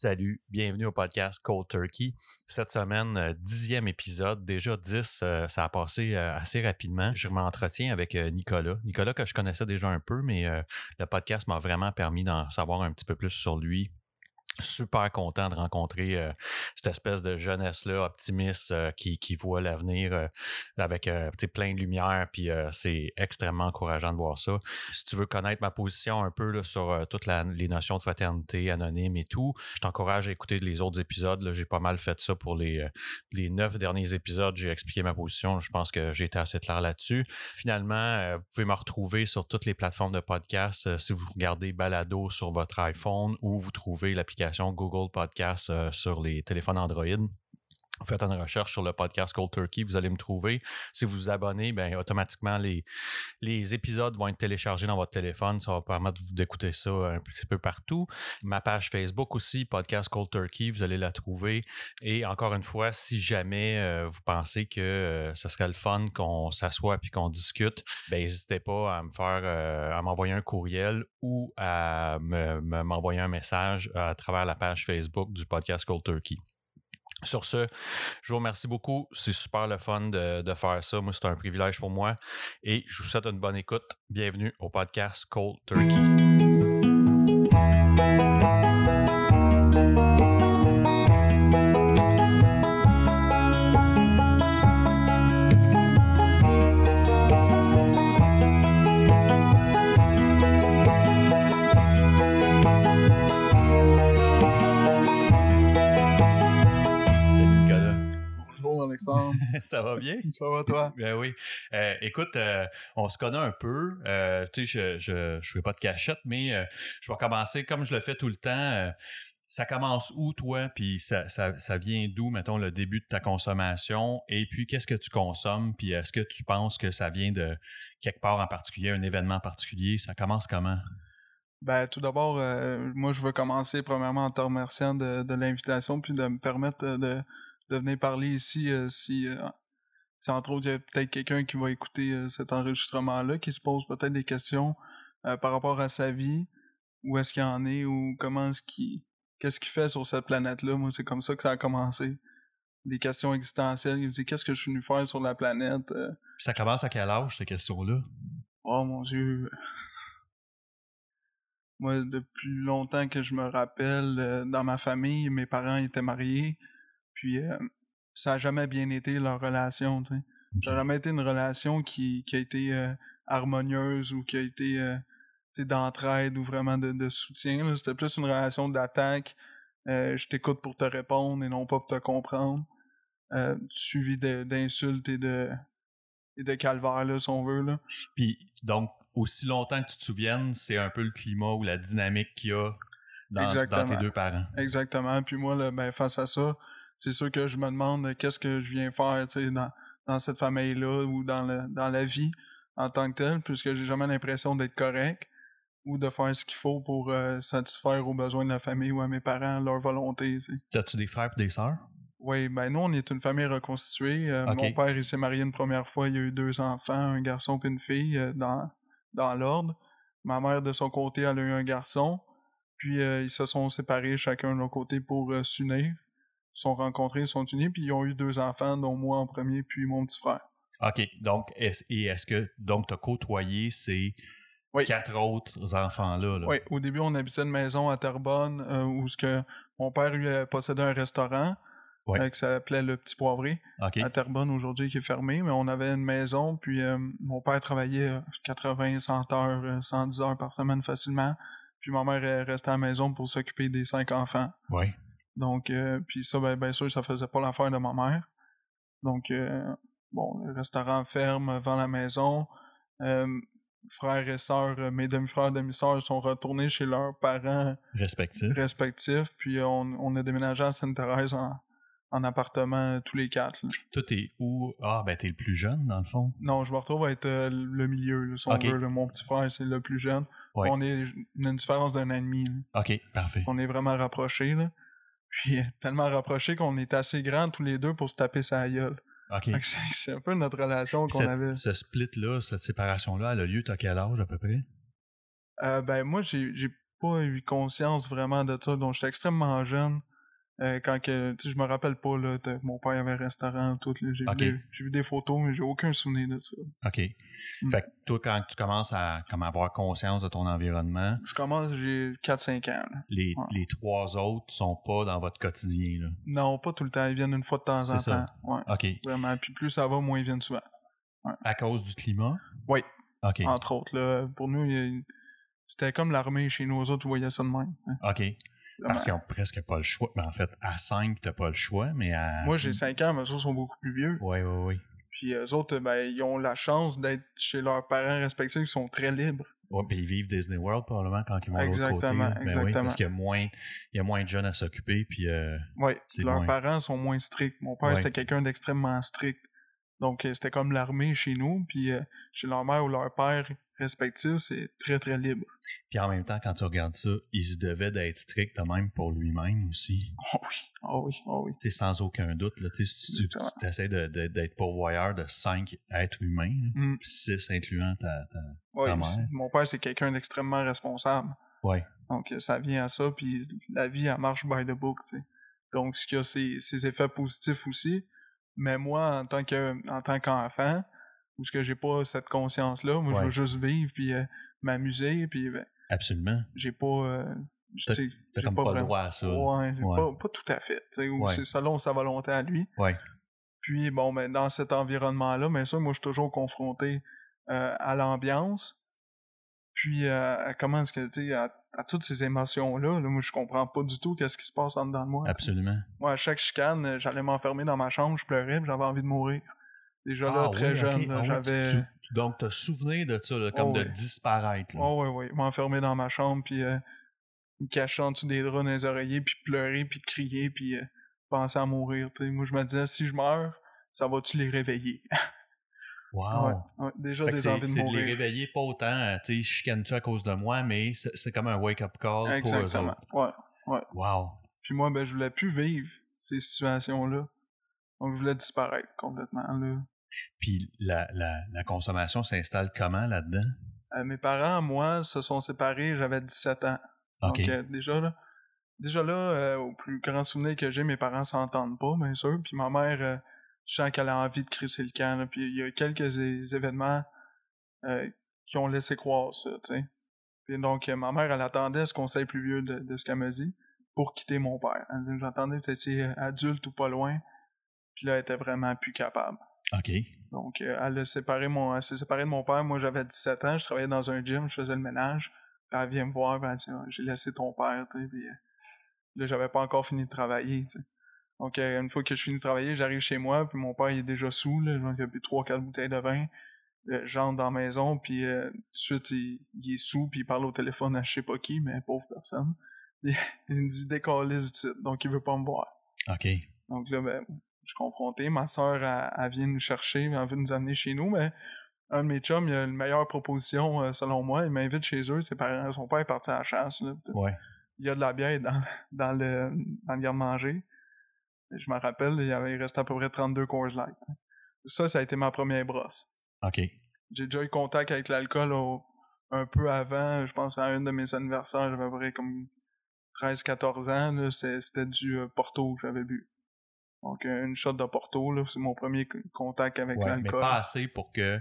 Salut, bienvenue au podcast Cold Turkey. Cette semaine, euh, dixième épisode, déjà dix, euh, ça a passé euh, assez rapidement. Je m'entretiens avec Nicolas. Nicolas que je connaissais déjà un peu, mais le podcast m'a vraiment permis d'en savoir un petit peu plus sur lui, super content de rencontrer euh, cette espèce de jeunesse-là, optimiste, euh, qui, qui voit l'avenir euh, avec plein de lumière, puis c'est extrêmement encourageant de voir ça. Si tu veux connaître ma position un peu sur toutes les notions de fraternité anonyme et tout, je t'encourage à écouter les autres épisodes. J'ai pas mal fait ça pour les, les neuf derniers épisodes. J'ai expliqué ma position. Je pense que j'ai été assez clair là-dessus. Finalement, vous pouvez me retrouver sur toutes les plateformes de podcast si vous regardez Balado sur votre iPhone ou vous trouvez l'application Google Podcast euh, sur les téléphones Android. Faites une recherche sur le podcast Cold Turkey, vous allez me trouver. Si vous vous abonnez, bien, automatiquement, les, les épisodes vont être téléchargés dans votre téléphone. Ça va permettre d'écouter ça un petit peu partout. Ma page Facebook aussi, podcast Cold Turkey, vous allez la trouver. Et encore une fois, si jamais euh, vous pensez que euh, ce serait le fun qu'on s'assoie et qu'on discute, ben, n'hésitez pas à me faire, euh, à m'envoyer un courriel ou à m'envoyer un message à travers la page Facebook du podcast Cold Turkey. Sur ce, je vous remercie beaucoup. C'est super le fun de, faire ça. Moi, c'est un privilège pour moi. Et je vous souhaite une bonne écoute. Bienvenue au podcast Cold Turkey. ça va bien? Ça va toi? Ben oui. Euh, écoute, euh, on se connaît un peu. Euh, tu sais, je ne fais pas de cachette, mais je vais commencer comme je le fais tout le temps. ça commence où, toi? Puis ça, ça, vient d'où, mettons, le début de ta consommation? Et puis, qu'est-ce que tu consommes? Puis est-ce que tu penses que ça vient de quelque part en particulier, un événement particulier? Ça commence comment? Ben, tout d'abord, moi, je veux commencer premièrement en te remerciant de, de l'invitation puis de me permettre de de venir parler ici euh, si, euh, si entre autres il y a peut-être quelqu'un qui va écouter euh, cet enregistrement-là, qui se pose peut-être des questions par rapport à sa vie, où est-ce qu'il en est, ou comment est-ce qu'il qu'est-ce qu'il fait sur cette planète-là. Moi, c'est comme ça que ça a commencé. Des questions existentielles. Il dit qu'est-ce que je suis venu faire sur la planète. ça commence à quel âge, ces questions-là? Oh mon Dieu. Moi, depuis longtemps que je me rappelle, dans ma famille, mes parents étaient mariés. Puis euh, ça a jamais bien été leur relation, tu sais. Ça n'a jamais été une relation qui, qui a été euh, harmonieuse ou qui a été euh, d'entraide ou vraiment de, de soutien. C'était plus une relation d'attaque. je t'écoute pour te répondre et non pas pour te comprendre. suivi d'insultes et de et de calvaire, là, si on veut. Là. Puis donc, aussi longtemps que tu te souviennes, c'est un peu le climat ou la dynamique qu'il y a dans, dans, tes deux parents. Exactement. Puis moi, là, ben, face à ça, c'est sûr que je me demande euh, qu'est-ce que je viens faire dans, dans cette famille-là ou dans, le, dans la vie en tant que telle, puisque j'ai jamais l'impression d'être correct ou de faire ce qu'il faut pour euh, satisfaire aux besoins de la famille ou à mes parents, leur volonté. As-tu des frères et des sœurs? Oui, ben nous, on est une famille reconstituée. Euh, mon père, il s'est marié une première fois, il a eu deux enfants, un garçon et une fille, dans, dans l'ordre. Ma mère, de son côté, elle a eu un garçon. Puis ils se sont séparés chacun de leur côté pour s'unir sont rencontrés, sont unis, puis ils ont eu deux enfants, dont moi en premier, puis mon petit frère. OK. Donc, est et est-ce que donc tu as côtoyé ces quatre autres enfants-là? Oui. Au début, on habitait une maison à Terrebonne euh, où ce que mon père lui possédait un restaurant. Euh, qui s'appelait le Petit Poivré à Terrebonne aujourd'hui qui est fermé, mais on avait une maison, puis euh, mon père travaillait 80, 100 heures, 110 heures par semaine facilement, puis ma mère restait à la maison pour s'occuper des cinq enfants. Oui. Donc, euh, puis ça, ben, bien sûr, ça faisait pas l'affaire de ma mère. Donc, euh, bon, le restaurant ferme devant la maison. Euh, frères et sœurs, mes demi-frères, demi-sœurs sont retournés chez leurs parents respectifs. respectifs puis on, on a déménagé à Sainte-Thérèse en, en appartement tous les quatre. Toi, t'es où? Ah, ben t'es le plus jeune, dans le fond? Non, je me retrouve à être le milieu, le son Mon petit frère, c'est le plus jeune. On est une différence d'un an et demi. OK, parfait. On est vraiment rapprochés, là. Puis tellement rapprochés qu'on est assez grands tous les deux pour se taper sa gueule. OK. C'est un peu notre relation qu'on avait. Ce split-là, cette séparation-là, elle a lieu à quel âge à peu près? Euh, ben moi, j'ai pas eu conscience vraiment de ça. Donc, j'étais extrêmement jeune. Euh, quand que, je me rappelle pas, là, mon père avait un restaurant, tout, là. J'ai Ok. vu, vu des photos, mais j'ai aucun souvenir de ça. OK. Mm. Fait que toi, quand tu commences à comme avoir conscience de ton environnement, Je commence, j'ai 4-5 ans, les, Ouais. les trois autres sont pas dans votre quotidien. Là? Non, pas tout le temps. Ils viennent une fois de temps en ça. temps. Ouais, OK. vraiment. Puis plus ça va, moins ils viennent souvent. À cause du climat? Oui. OK. Entre autres, là. Pour nous, c'était comme l'armée chez nous autres, tu voyais ça de même. hein. OK. Parce qu'ils ont presque pas le choix. Mais en fait, à 5, t'as pas le choix, mais à. Moi, j'ai 5 ans, mais eux autres sont beaucoup plus vieux. Oui, oui, oui. Puis eux autres, ben, ils ont la chance d'être chez leurs parents respectifs qui sont très libres. Ouais, puis ils vivent Disney World probablement quand ils vont côté. Exactement, là. Ben oui, exactement. parce qu'il y a moins, il y a moins de jeunes à s'occuper, puis euh, Oui, leurs parents sont moins stricts. Mon père, Ouais. c'était quelqu'un d'extrêmement strict. Donc, euh, c'était comme l'armée chez nous. Puis euh, chez leur mère ou leur père respectifs, c'est très, très libre. puis en même temps, quand tu regardes ça, il se devait d'être strict de même pour lui-même aussi. Oh oui, oh oui, oh oui. Tu sais, sans aucun doute, là, tu tu, tu essaies d'être pourvoyeur de 5 êtres humains, Mm. 6 incluant ta, ta... Ouais, Ta mère. c'est- mon père, c'est quelqu'un d'extrêmement responsable. Ouais. Donc, ça vient à ça, puis la vie, elle marche by the book, tu sais. Donc, ce qui a ses, ses effets positifs aussi. Mais moi, en tant que en tant qu'enfant, où ce que j'ai pas cette conscience-là, moi, je veux juste vivre, puis euh, m'amuser, puis ben, Absolument. j'ai pas... euh, T'as j'ai comme pas, le droit à ça. Ouais. Pas, pas tout à fait, Ouais. c'est selon sa volonté à lui. Ouais. Puis bon, ben, dans cet environnement-là, bien sûr, moi, je suis toujours confronté euh, à l'ambiance. Puis euh, à comment est-ce que, tu sais, à, à toutes ces émotions-là, là, moi, je comprends pas du tout qu'est-ce qui se passe en dedans de moi. Absolument. Moi, à chaque chicane, j'allais m'enfermer dans ma chambre, je pleurais, puis j'avais envie de mourir. Déjà là, Ah très oui, jeune, là, Ah oui, j'avais... tu- tu- donc, t'as souvenir de ça, là, comme Oh de oui. disparaître. là. Oh, ouais, ouais, m'enfermer dans ma chambre, puis euh, me cacher en dessous des draps dans les oreillers, puis pleurer, puis crier, puis euh, penser à mourir, tu sais. Moi, je me disais, si je meurs, ça va-tu les réveiller? Wow. Ouais, ouais, déjà Fait des envies de c'est de les réveiller pas autant, euh, tu sais, chicane-tu à cause de moi, mais c'est, comme un wake-up call pour eux Exactement. autres. Ouais. Wow. Puis moi, ben, je voulais plus vivre ces situations-là. Donc, je voulais disparaître complètement, là. Puis la, la, la consommation s'installe comment là-dedans? Euh, mes parents, moi, se sont séparés, j'avais 17 ans. OK. Donc, euh, déjà là, déjà là, euh, au plus grand souvenir que j'ai, mes parents s'entendent pas, bien sûr. Puis ma mère, je sens qu'elle a envie de crisser le camp. là. Puis il y a quelques événements euh, qui ont laissé croire ça, tu sais. Puis donc, euh, ma mère, elle attendait ce conseil plus vieux de, de ce qu'elle me dit pour quitter mon père. Elle dit, J'entendais que c'était euh, adulte ou pas loin. Puis là, elle était vraiment plus capable. OK. Donc, euh, elle, a séparé mon, elle s'est séparée de mon père. Moi, j'avais 17 ans. Je travaillais dans un gym. Je faisais le ménage. Puis elle vient me voir. Puis elle dit Ah, J'ai laissé ton père. Tu sais, puis euh, là, j'avais pas encore fini de travailler. tu sais. Donc, euh, une fois que je finis de travailler, j'arrive chez moi. Puis mon père, il est déjà sous. Là, donc, il a bu 3-4 bouteilles de vin. Euh, J'entre dans la maison. Puis euh, tout de suite, il, il est sous. Puis il parle au téléphone à je sais pas qui, mais pauvre personne. Puis, il me dit Décalisse du titre. Donc, il veut pas me voir. OK. Donc là, ben, je suis confronté. Ma soeur, elle, elle vient nous chercher, elle veut nous amener chez nous, mais un de mes chums, il a une meilleure proposition, euh, selon moi. Il m'invite chez eux. Ses parents, son père est parti à la chasse. là. Ouais. Il y a de la bière dans, dans le, dans le garde-manger. Je me rappelle, il, y avait, il restait à peu près 32 Coors Light. Ça, ça a été ma première brosse. OK. J'ai déjà eu contact avec l'alcool un peu avant. Je pense à un de mes anniversaires, j'avais à peu près comme 13-14 ans. C'était du euh, Porto que j'avais bu. Donc, euh, une shot de Porto, là, c'est mon premier contact avec Ouais, mais l'alcool. pas assez pour que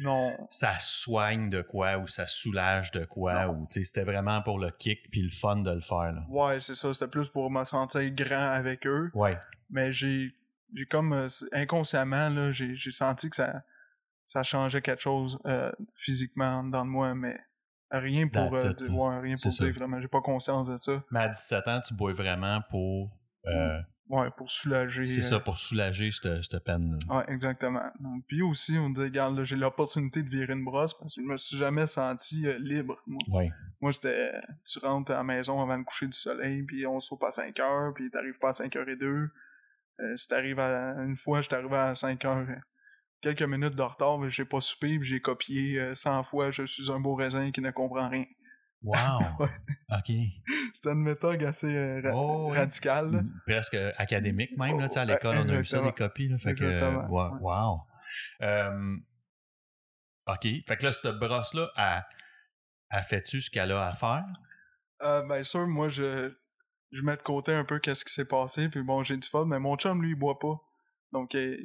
Non, ça soigne de quoi ou ça soulage de quoi Non. ou tu sais c'était vraiment pour le kick puis le fun de le faire là. ouais, c'est ça. C'était plus pour me sentir grand avec eux. Ouais. Mais j'ai j'ai comme euh, inconsciemment, là, j'ai senti que ça, ça changeait quelque chose euh, physiquement dans moi, mais rien pour, euh, it, ouais, rien pour ça. dire vraiment. J'ai pas conscience de ça. Mais à 17 ans, tu bois vraiment pour euh, Ouais, pour soulager. c'est euh, ça pour soulager cette, cette peine là. Ouais, exactement. Donc, puis aussi, on me dit, regarde, là, j'ai l'opportunité de virer une brosse parce que je me suis jamais senti euh, libre. Moi, Ouais. Moi, c'était, euh, tu rentres à la maison avant le coucher du soleil, puis on saute à 5 heures, puis t'arrives pas à 5 heures et deux. Euh, si t'arrives à, une fois, j'étais arrivé à 5 heures, euh, quelques minutes de retard, mais j'ai pas soupé, puis j'ai copié euh, 100 fois, je suis un beau raisin qui ne comprend rien. Wow. Ouais. OK. C'était une méthode assez euh, ra- Oh, ouais. radicale. là. Presque académique même là, à Oh, l'école on a eu ça des copies là, fait que wow. Euh, OK, fait que là cette brosse là a a fait-tu ce qu'elle a à faire? Euh, bien sûr, moi, je, je mets de côté un peu qu'est-ce qui s'est passé, puis bon, j'ai du fun, mais mon chum, lui, il boit pas. Donc, euh,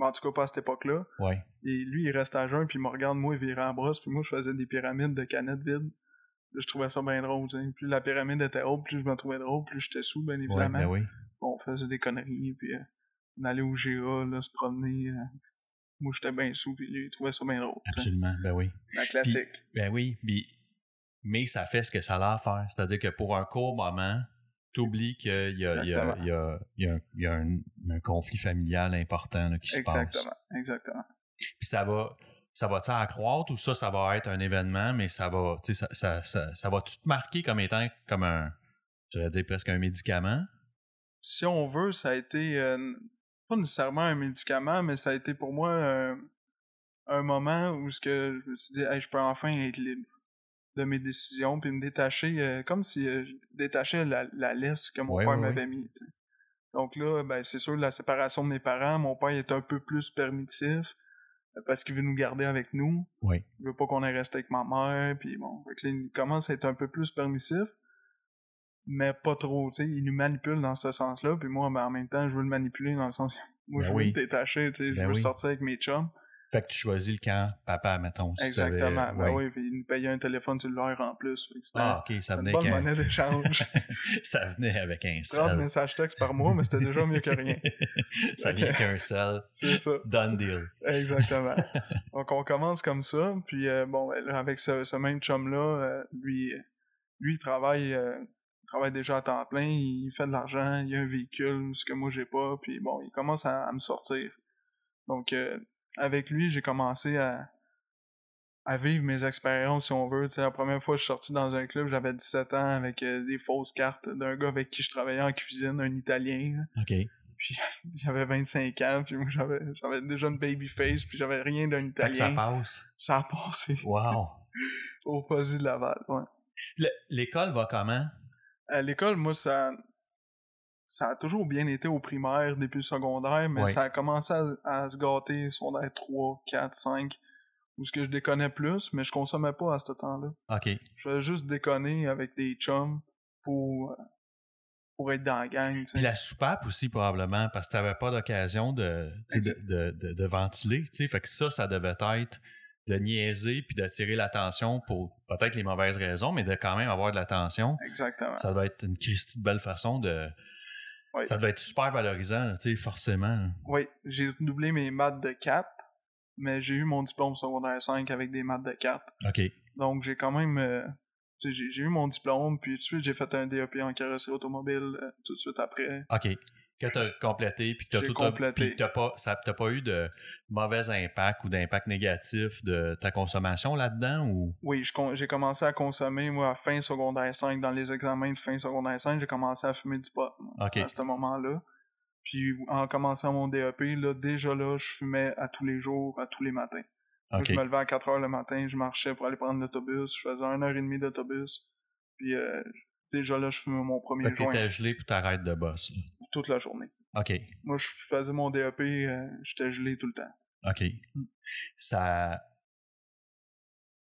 en tout cas, pas à cette époque-là. Ouais. Et lui, il reste à jeun, puis il me regarde, moi, virer en brosse, puis moi, je faisais des pyramides de canettes vides. Je trouvais ça bien drôle. Plus la pyramide était haute, plus je me trouvais drôle, plus j'étais sous, bien Ouais, évidemment. ben oui. On faisait des conneries, puis euh, on allait au GA, là, se promener. euh, moi, j'étais bien sous, puis lui, il trouvait ça bien drôle. Absolument. Ben oui. La classique. Ben oui. mais ça fait ce que ça a l'air à faire. C'est-à-dire que pour un court moment, t'oublies qu'il y a, Exactement. un, conflit familial important là, qui se passe. Exactement, exactement. Puis ça va, ça va-tu accroître ou ça, ça va être un événement, mais ça va, tu sais, ça, ça, ça, ça va-tu te marquer comme étant comme un, j'allais dire presque un médicament? Si on veut, ça a été euh, pas nécessairement un médicament, mais ça a été pour moi un, un moment où ce que je me suis dit, hey, je peux enfin être libre de mes décisions, puis me détacher, euh, comme si euh, je détachais la, la laisse que mon Ouais, père ouais, m'avait mis. tu sais. Donc là, ben c'est sûr, la séparation de mes parents, mon père est un peu plus permissif euh, parce qu'il veut nous garder avec nous. Oui. Il veut pas qu'on ait resté avec ma mère, puis bon, fait que là, il commence à être un peu plus permissif, mais pas trop, tu sais, il nous manipule dans ce sens-là, puis moi, ben, en même temps, je veux le manipuler dans le sens que moi, Ben je veux oui. me détacher, tu sais, je Ben veux oui. sortir avec mes chums. Fait que tu choisis le camp papa, mettons. si Exactement, ben oui, puis il nous payait un téléphone cellulaire en plus, fait que c'était Ah, ok, ça une venait bonne qu'un- monnaie d'échange. ça venait avec un 30 sel. messages textes par mois, mais c'était déjà mieux que rien. ça vient qu'un sel. C'est ça. Done deal. Exactement. Donc on commence comme ça, puis euh, bon, ben, avec ce, ce même chum-là, euh, lui, lui il travaille, euh, il travaille déjà à temps plein, il fait de l'argent, il a un véhicule, ce que moi j'ai pas, puis bon, il commence à, à me sortir. Donc avec lui, j'ai commencé à, à vivre mes expériences, si on veut. La première fois que je suis sorti dans un club, j'avais 17 ans avec euh, des fausses cartes d'un gars avec qui je travaillais en cuisine, un Italien. OK. J'avais 25 ans, puis moi j'avais j'avais déjà une baby face, puis j'avais rien d'un que ça Italien. passe. Ça a passé Wow. au Fuzzy de Laval, ouais. Le- L'école va comment? À l'école, moi, ça, ça a toujours bien été au primaire, début secondaire, mais ça a commencé à, à se gâter secondaire 3, 4, 5, où ce que je déconnais plus, mais je consommais pas à ce temps-là. OK. Je faisais juste déconner avec des chums pour, euh, pour être dans la gang. Puis la soupape aussi, probablement, parce que tu n'avais pas d'occasion de, de, de- de ventiler. tu sais. Fait que ça, ça devait être de niaiser puis d'attirer l'attention pour peut-être les mauvaises raisons, mais de quand même avoir de l'attention. Exactement. Ça devait être une Christie de belle façon de. Oui. Ça devait être super valorisant, tu sais, forcément. Oui, j'ai doublé mes maths de 4, mais j'ai eu mon diplôme secondaire 5 avec des maths de 4. OK. Donc j'ai quand même euh, j'ai eu mon diplôme puis tout de suite j'ai fait un DEP en carrosserie automobile euh, tout de suite après. OK. Que tu as complété, puis que tu J'ai tout complété. puis t'as pas, ça t'as pas eu de mauvais impact ou d'impact négatif de ta consommation là-dedans ou? Oui, j'ai commencé à consommer moi à fin secondaire 5 dans les examens de fin secondaire 5, j'ai commencé à fumer du pot moi, à ce moment-là. Puis en commençant mon DEP là déjà là, je fumais à tous les jours, à tous les matins. Moi. Je me levais à 4 heures le matin, je marchais pour aller prendre l'autobus, je faisais une heure et demie d'autobus. Puis euh, déjà là, je fumais mon premier Fait joint t'étais gelé puis t'arrêtes de boss. là. toute la journée. OK. Moi, je faisais mon DEP, euh, j'étais gelé tout le temps. OK. Ça.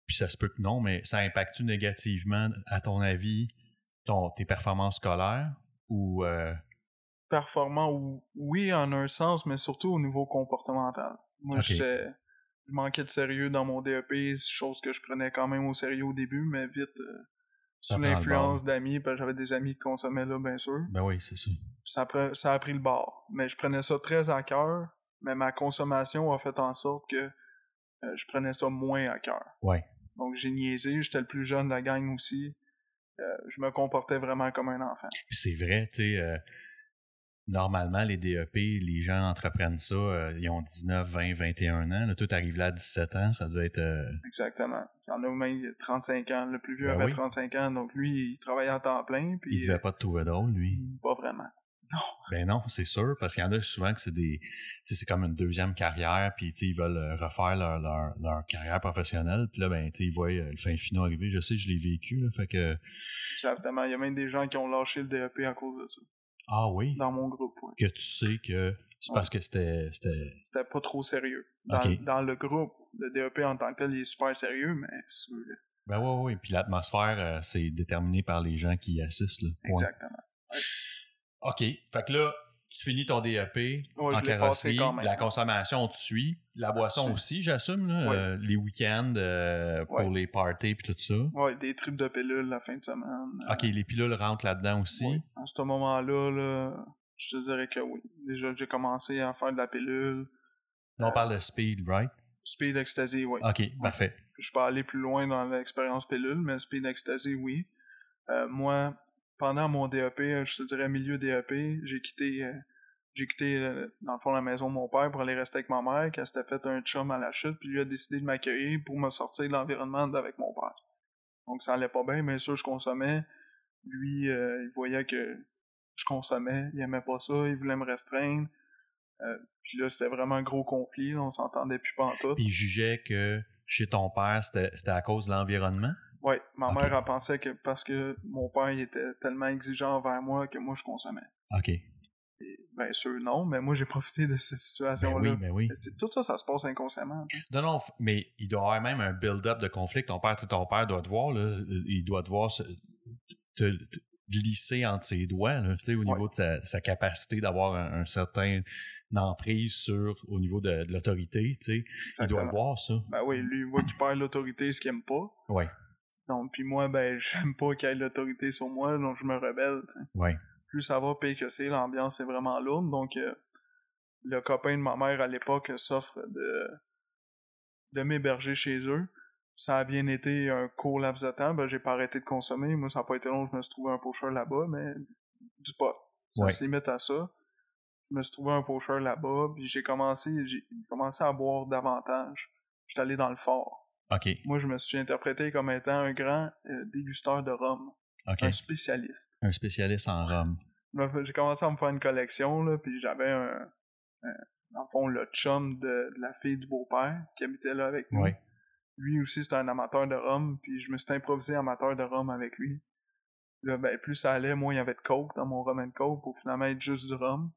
Puis ça se peut que non, mais ça impacte-tu négativement, à ton avis, ton, tes performances scolaires ou. euh, Performant, ou- oui, en un sens, mais surtout au niveau comportemental. Moi, Ok. j'étais... Je manquais de sérieux dans mon DEP, chose que je prenais quand même au sérieux au début, mais vite, euh, sous l'influence d'amis, parce que j'avais des amis qui consommaient là, bien sûr. Ben oui, c'est ça. Ça a, pre- ça a pris le bord. Mais je prenais ça très à cœur, mais ma consommation a fait en sorte que euh, je prenais ça moins à cœur. Ouais. Donc j'ai niaisé, j'étais le plus jeune de la gang aussi. Euh, je me comportais vraiment comme un enfant. C'est vrai, tu sais, euh, normalement, les DEP, les gens entreprennent ça, euh, ils ont 19, 20, 21 ans. Là, toi, t'arrives là à 17 ans, ça doit être... euh, Exactement. Il y en a même 35 ans. Le plus vieux Ben avait oui. 35 ans, donc lui, il travaillait à temps plein, il puis devait pas te trouver drôle, lui. euh, pas vraiment. Ben non, c'est sûr, parce qu'il y en a souvent que c'est des... C'est comme une deuxième carrière, puis ils veulent refaire leur, leur, leur carrière professionnelle, puis là, ben, ils voient le fin finot arriver. Je sais, je l'ai vécu, là, fait que... Exactement. Il y a même des gens qui ont lâché le DEP à cause de ça. Ah oui? Dans mon groupe, ouais. Que tu sais que c'est parce que c'était... c'était C'était pas trop sérieux. Dans, le groupe, le DEP en tant que tel, il est super sérieux, mais si tu veux, Ben oui, oui. Puis l'atmosphère, euh, c'est déterminé par les gens qui y assistent. Là. Point. Exactement. OK. Fait que là, tu finis ton DEP Ouais, en carrosserie. La consommation, tu suis. La boisson aussi, j'assume. là, euh, les week-ends euh, pour les parties puis tout ça. Ouais, des tripes de pilules la fin de semaine. OK, les pilules rentrent là-dedans aussi. Ouais. À ce moment-là, là, je te dirais que oui. Déjà, j'ai commencé à faire de la pilule. Là, on parle de speed, right? Speed Ecstasy, oui. OK, parfait. Je peux aller plus loin dans l'expérience pilule, mais Speed Ecstasy, oui. Euh, moi, pendant mon DEP, euh, je te dirais milieu DEP, j'ai quitté, euh, j'ai quitté euh, dans le fond la maison de mon père pour aller rester avec ma mère, qui s'était fait un chum à la chute, puis lui a décidé de m'accueillir pour me sortir de l'environnement avec mon père. Donc ça allait pas bien, bien sûr, je consommais. Lui, il voyait que je consommais, il aimait pas ça, il voulait me restreindre. Puis là, c'était vraiment un gros conflit, là, on s'entendait plus pas en tout. Il jugeait que chez ton père, c'était à cause de l'environnement? Ouais, ma mère elle pensait que parce que mon père il était tellement exigeant envers moi que moi je consommais. OK. Bien sûr non, mais moi j'ai profité de cette Ben situation-là. oui, ben oui. Mais c'est- Tout ça, ça se passe inconsciemment. sais. Non, non, mais il doit y avoir même un build-up de conflit. Ton père, ton père doit te voir, là, il doit te voir se- te, te glisser entre ses doigts, là, tu sais, au niveau de sa, sa capacité d'avoir un, un certain emprise sur, au niveau de, de l'autorité, tu sais. Il doit voir, ça. Ben oui, lui, il voit qu'il perd l'autorité, ce qu'il aime pas. Ouais, Donc, puis moi, ben, j'aime pas qu'il y ait l'autorité sur moi, donc je me rebelle. ouais. Plus ça va, pire que c'est, l'ambiance est vraiment lourde. Donc, euh, le copain de ma mère à l'époque s'offre de, de m'héberger chez eux. Ça a bien été un court laps de temps, ben, j'ai pas arrêté de consommer. Moi, ça a pas été long, je me suis trouvé un pocheur là-bas, mais du pot. Ça Ouais. se limite à ça. Je me suis trouvé un pocheur là-bas, puis j'ai commencé, j'ai commencé à boire davantage. J'étais allé dans le fort. OK, Moi, je me suis interprété comme étant un grand euh, dégusteur de rhum, OK. un spécialiste. Un spécialiste en rhum. J'ai commencé à me faire une collection, là, puis j'avais un, un- dans le fond, le chum de, de la fille du beau-père qui habitait là avec. Ouais. Lui aussi, c'était un amateur de rhum, puis je me suis improvisé amateur de rhum avec lui. Là, ben, plus ça allait, moins il y avait de coke dans mon rhum and coke pour finalement être juste du rhum.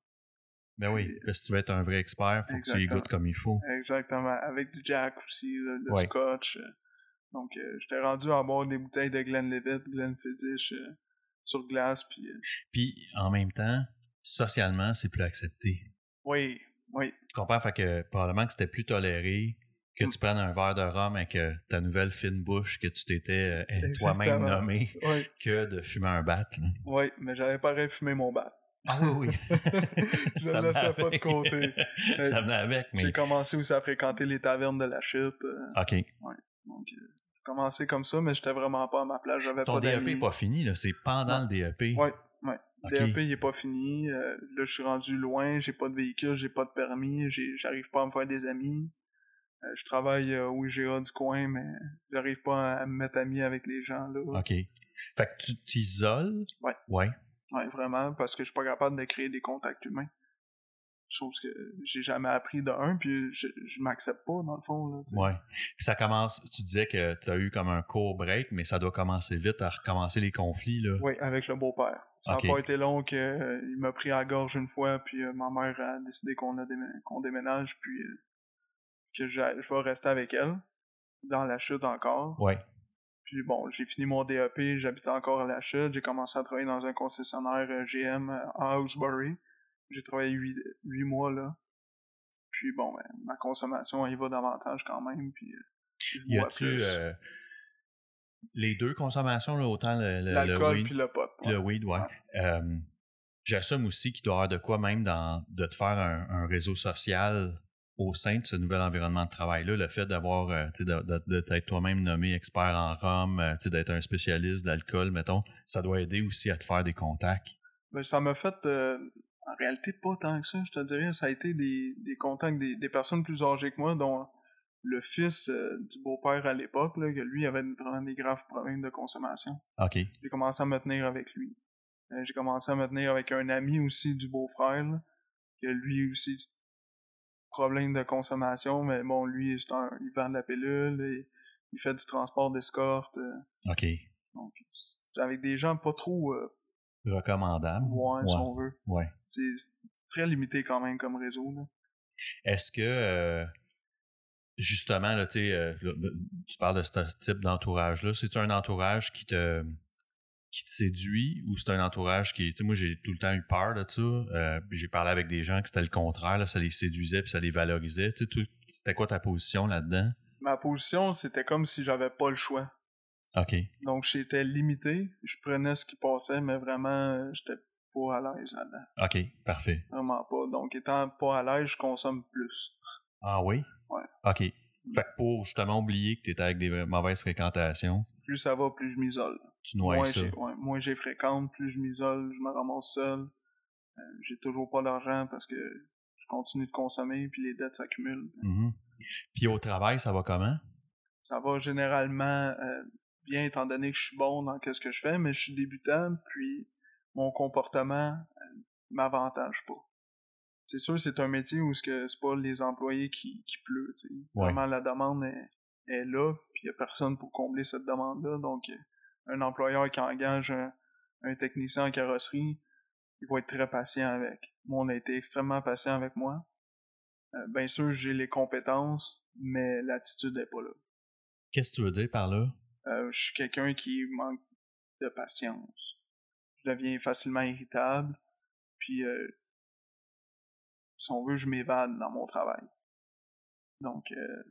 Ben oui, parce que si tu veux être un vrai expert, faut que tu y goûtes comme il faut. Exactement. Avec du Jack aussi, le Ouais. scotch. euh. Donc, euh, j'étais rendu à boire des bouteilles de Glenlivet, Glenfiddich euh, sur glace, puis euh, Puis, en même temps, socialement, c'est plus accepté. oui, oui, Tu comprends? Fait que probablement que c'était plus toléré que Mm. tu prennes un verre de rhum avec euh, ta nouvelle fine bouche que tu t'étais toi-même nommé oui, que de fumer un bat. là. oui, mais j'avais pas fumé mon bat. Ah oui, oui. Je laissais venait pas de côté. Ça venait avec, mais... J'ai commencé aussi à fréquenter les tavernes de la chute. euh, OK. donc, euh, j'ai commencé comme ça, mais j'étais vraiment pas à ma place. J'avais Ton pas DEP n'est pas fini, là. C'est pendant le DEP. Ouais, ouais. OK. DEP, il est pas fini. euh, là, je suis rendu loin. J'ai pas de véhicule, j'ai pas de permis. J'arrive pas à me faire des amis. Euh, je travaille euh, au IGA du coin, mais j'arrive pas à me mettre ami avec les gens, là. OK. Fait que tu t'isoles? Ouais. Ouais. Ouais, vraiment, parce que je suis pas capable de créer des contacts humains. Chose que j'ai jamais appris de un, puis je, je m'accepte pas, dans le fond, là. Ouais. Puis ça commence, tu disais que tu as eu comme un court break, mais ça doit commencer vite à recommencer les conflits, là. Oui, avec le beau-père. Ça Ok. a pas été long que euh, m'a pris à la gorge une fois, puis euh, ma mère a décidé qu'on déménage, puis euh, que j'a- je vais rester avec elle dans la chute encore. Ouais. Puis bon, j'ai fini mon DEP, j'habitais encore à la chute, j'ai commencé à travailler dans un concessionnaire euh, GM euh, à Hawkesbury. J'ai travaillé huit, huit mois là. Puis bon, ben, ma consommation elle y va davantage quand même, puis euh, je Y bois plus. euh, les deux consommations, là, autant le, L'alcool puis le pot. le weed, ouais. Euh, J'assume aussi qu'il doit y avoir de quoi même dans, de te faire un, un réseau social au sein de ce nouvel environnement de travail-là, le fait d'avoir, euh, t'être toi-même nommé expert en rhum, euh, tu sais, d'être un spécialiste d'alcool, mettons, ça doit aider aussi à te faire des contacts? Ben, ça m'a fait, euh, en réalité, pas tant que ça, je te dirais. Ça a été des, des contacts des, des personnes plus âgées que moi, dont le fils du beau-père à l'époque, que lui avait vraiment des graves problèmes de consommation. OK. J'ai commencé à me tenir avec lui. J'ai commencé à me tenir avec un ami aussi du beau-frère, que lui aussi, problème de consommation, mais bon, lui, c'est un, il vend de la pilule, et il fait du transport d'escorte, euh, OK. donc, avec des gens pas trop euh, Recommandable. ouais, si on veut. ouais. c'est très limité quand même comme réseau. Est-ce que euh, justement, là, tu sais, là, là, tu parles de ce type d'entourage-là. C'est-tu un entourage qui te qui te séduit ou c'est un entourage qui, tu sais, moi j'ai tout le temps eu peur de ça. Euh, puis j'ai parlé avec des gens que c'était le contraire, là, ça les séduisait puis ça les valorisait. Tu sais, c'était quoi ta position là-dedans? Ma position, c'était comme si j'avais pas le choix. OK. Donc, j'étais limité. Je prenais ce qui passait, mais vraiment, euh, j'étais pas à l'aise là-dedans. OK, parfait. Vraiment pas. Donc, étant pas à l'aise, je consomme plus. Ah oui? Ouais. OK. Fait que pour justement oublier que tu étais avec des mauvaises fréquentations, Plus ça va, plus je m'isole. tu noies Moins ça. j'ai ouais, moins j'ai fréquente, plus je m'isole, je me ramasse seul. Euh, j'ai toujours pas d'argent parce que je continue de consommer, puis les dettes s'accumulent. Mhm. Puis au travail, ça va comment? Ça va généralement euh, bien étant donné que je suis bon dans ce que je fais, mais je suis débutant, puis mon comportement euh, m'avantage pas. C'est sûr, c'est un métier où ce que c'est pas les employés qui, qui pleut. Ouais. Vraiment, la demande est, est là, puis il y a personne pour combler cette demande-là. Donc, un employeur qui engage un, un technicien en carrosserie, il va être très patient avec. Moi, on a été extrêmement patient avec moi. Euh, bien sûr, j'ai les compétences, mais l'attitude n'est pas là. Qu'est-ce que tu veux dire par là? Euh, je suis quelqu'un qui manque de patience. Je deviens facilement irritable. Puis, euh, si on veut, je m'évade dans mon travail. Donc, euh,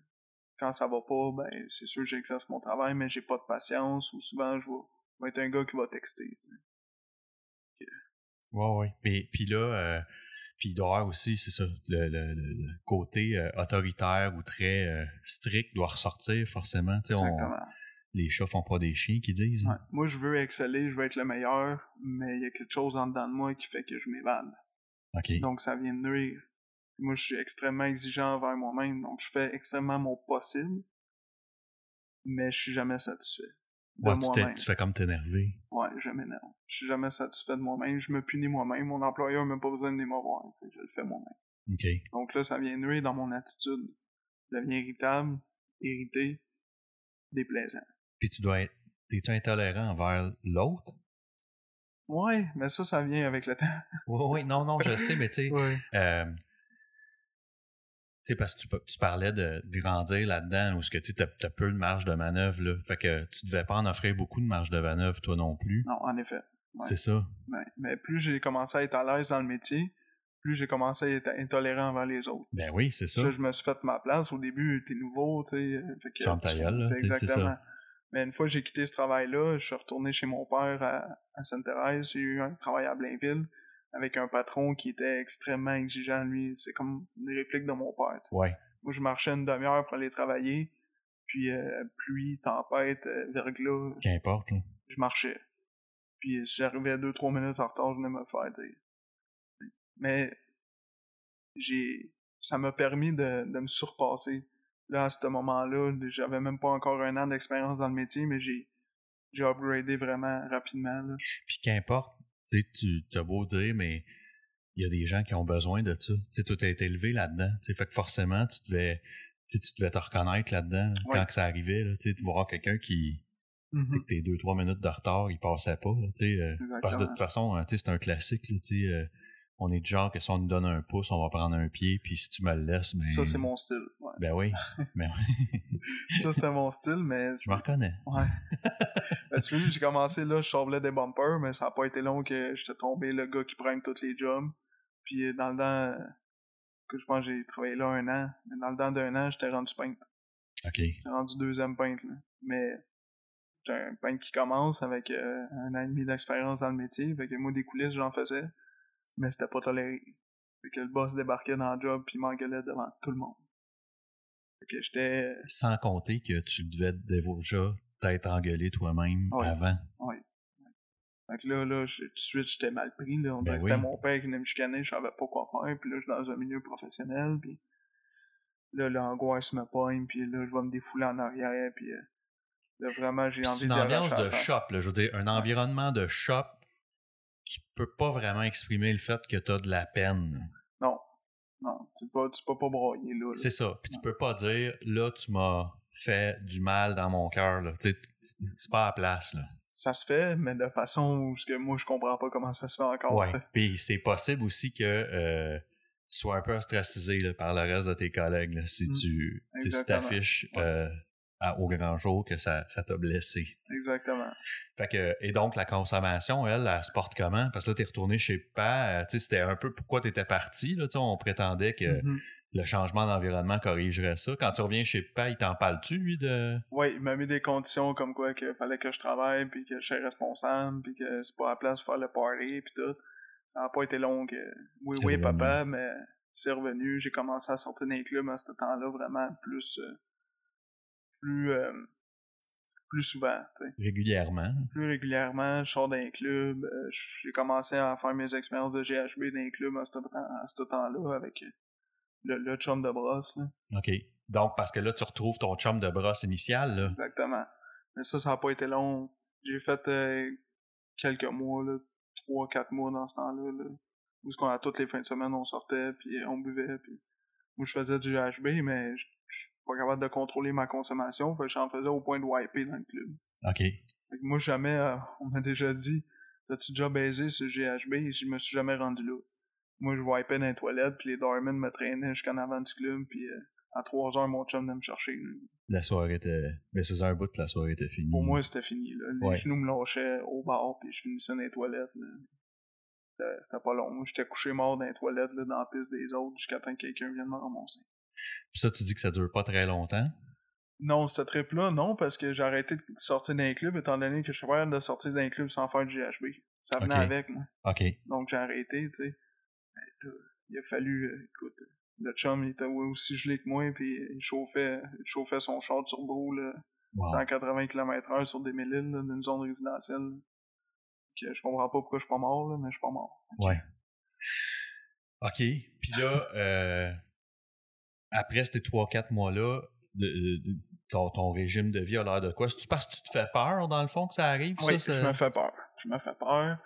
quand ça va pas, ben, c'est sûr que j'exerce mon travail, mais j'ai pas de patience. Ou souvent, je vais, je vais être un gars qui va texter. tu sais. Ouais, ouais. Puis, puis là, euh, puis il doit y avoir aussi, c'est ça, le, le- le- le côté euh, autoritaire ou très euh, strict doit ressortir forcément. On- Exactement. les chats font pas des chiens, qui disent. hein. Ouais. Moi, je veux exceller, je veux être le meilleur, mais il y a quelque chose en dedans de moi qui fait que je m'évade. OK. Donc, ça vient de nuire. Moi, je suis extrêmement exigeant envers moi-même, donc je fais extrêmement mon possible, mais je suis jamais satisfait de Ouais, moi-même. tu fais comme t'énerver. Ouais, je m'énerve. Je suis jamais satisfait de moi-même, je me punis moi-même. Mon employeur n'a même pas besoin de me voir, je le fais moi-même. OK. Donc là, ça vient nuire dans mon attitude. Je deviens irritable, irrité, déplaisant. Puis tu dois être. Es-tu intolérant envers l'autre? Ouais, mais ça, ça vient avec le temps. Oui, oui, non, non, je sais, mais tu sais, euh, tu sais, parce que tu, tu parlais de, de grandir là-dedans, où ce que tu as, peu de marge de manœuvre, là. Fait que tu devais pas en offrir beaucoup de marge de manœuvre, toi non plus. Non, en effet. Ouais. C'est ça. Ouais. Mais plus j'ai commencé à être à l'aise dans le métier, plus j'ai commencé à être intolérant envers les autres. Ben oui, c'est ça. Là, je me suis fait ma place. Au début, t'es nouveau, tu sais. euh, Ferme ta tu- gueule, là, tu exactement. ça. Mais une fois que j'ai quitté ce travail-là, je suis retourné chez mon père à, à Sainte-Thérèse. J'ai eu un travail à Blainville avec un patron qui était extrêmement exigeant, lui. C'est comme une réplique de mon père. Ouais. Moi, je marchais une demi-heure pour aller travailler. Puis euh, pluie, tempête, euh, verglas, Qu'importe, là. je marchais. Puis si j'arrivais deux, trois minutes en retard, je venais me faire dire. Mais j'ai ça m'a permis de, de me surpasser. Là, à ce moment-là, j'avais même pas encore un an d'expérience dans le métier, mais j'ai j'ai upgradé vraiment rapidement. Là. Puis qu'importe, tu t'as beau dire, mais il y a des gens qui ont besoin de ça. Tu sais, été élevé là-dedans. Tu sais, fait que forcément, tu devais, tu sais, tu devais te reconnaître là-dedans Ouais. quand que ça arrivait. Là, tu voir quelqu'un qui, tu sais, que tes deux, trois minutes de retard, il passait pas. là, tu sais, euh, parce que de toute façon, hein, tu sais, c'est un classique. Là, euh, on est du genre que si on nous donne un pouce, on va prendre un pied, puis si tu me le laisses, ben, Ça, c'est mon style. Ouais. Ben oui, ben oui, Ça, c'était mon style, mais... je me reconnais. Ouais. Ben, tu vois, j'ai commencé là, je sauvelais des bumpers, mais ça a pas été long que j'étais tombé le gars qui prenne tous les jobs. Puis euh, dans le temps, que je pense que j'ai travaillé là un an, mais dans le temps d'un an, j'étais rendu peintre. OK. J'étais rendu deuxième peintre, là. Mais j'ai un peintre qui commence avec euh, un an et demi d'expérience dans le métier. Fait que moi, des coulisses, j'en faisais. Mais c'était pas toléré. Fait que le boss débarquait dans le job puis il m'engueulait devant tout le monde. Fait que j'étais... Sans compter que tu devais déjà t'être engueulé toi-même Ouais. avant. Fait que là, là, tout de suite, j'étais mal pris, là. On Ben dirait que c'était oui. mon père qui venait me chicaner, je savais pas quoi faire, puis là, je suis dans un milieu professionnel, puis là, l'angoisse me pogne, puis là, je vais me défouler en arrière, puis euh, là, vraiment, j'ai envie C'est une ambiance de shop, là. Je veux dire, un environnement de shop, tu peux pas vraiment exprimer le fait que tu as de la peine. Non, non, tu peux pas, tu peux pas broyer, là. là. C'est ça. Puis tu peux pas dire, là, tu m'as fait du mal dans mon cœur, là. Tu sais, t- c'est pas à la place, là. Ça se fait, mais de façon où ce que moi, je comprends pas comment ça se fait encore. Ouais. Puis c'est possible aussi que euh, tu sois un peu ostracisé là, par le reste de tes collègues là, si Mm. tu si t'affiches Ouais. euh, à- au grand jour que ça ça t'a blessé. Exactement. Fait que, et donc, la consommation, elle, elle se porte comment? Parce que là, t'es retourné chez Pa, tu sais, c'était un peu pourquoi t'étais parti, là, tu sais, on prétendait que Mhm. le changement d'environnement corrigerait ça. Quand tu reviens chez Pa, il t'en parle-tu, lui, de... Ouais, il m'a mis des conditions comme quoi qu'il fallait que je travaille, puis que je sois responsable, puis que c'est pas à la place de faire le party, puis tout. Ça n'a pas été long que... Oui, oui, revenu. papa, mais c'est revenu. J'ai commencé à sortir d'un club à ce temps-là, vraiment plus... euh, plus... euh, plus souvent, tu sais. régulièrement? Plus régulièrement, je sors d'un club. euh, J'ai commencé à faire mes expériences de GHB d'un club à ce, à ce temps-là avec le, le chum de brosse, là. OK. Donc, parce que là, tu retrouves ton chum de brosse initial, là. Exactement. Mais ça, ça n'a pas été long. J'ai fait euh, quelques mois, là, trois, quatre mois dans ce temps-là, là, où ce qu'on a toutes les fins de semaine, on sortait, puis euh, on buvait, puis moi, je faisais du HB, mais pas capable de contrôler ma consommation, fait j'en faisais au point de wiper dans le club. OK. Fait que moi, jamais, euh, on m'a déjà dit, t'as-tu déjà baisé ce GHB? Je me suis jamais rendu là. Moi, je wipais dans les toilettes, puis les doormen me traînaient jusqu'en avant du club, puis euh, à 3 heures, mon chum venait me chercher. là. La soirée était... Mais c'est un bout que la soirée était finie. Pour moi, c'était fini. Là. Les Ouais. genoux me lâchaient au bar, puis je finissais dans les toilettes. là. C'était- pas long. J'étais couché mort dans les toilettes, là, dans la piste des autres, jusqu'à temps que quelqu'un vienne me ramasser. Puis ça, tu dis que ça dure pas très longtemps? Non, ce trip-là, non, parce que j'ai arrêté de sortir d'un club, étant donné que je suis pas capable de sortir d'un club sans faire du GHB. Ça venait avec, moi. OK. Donc, j'ai arrêté, tu sais. Ben, là, il a fallu, euh, écoute, le chum, il était aussi gelé que moi, puis il chauffait, il chauffait son char de turbo, là, Wow. 180 km/h sur des mille dans une zone résidentielle. Que je comprends pas pourquoi je suis pas mort, là, mais je suis pas mort. Ouais. OK. Puis là, euh, après ces 3-4 mois-là, ton, ton régime de vie a l'air de quoi? C'est-tu parce que tu te fais peur, dans le fond, que ça arrive? Oui, ça, je me fais peur. Je me fais peur.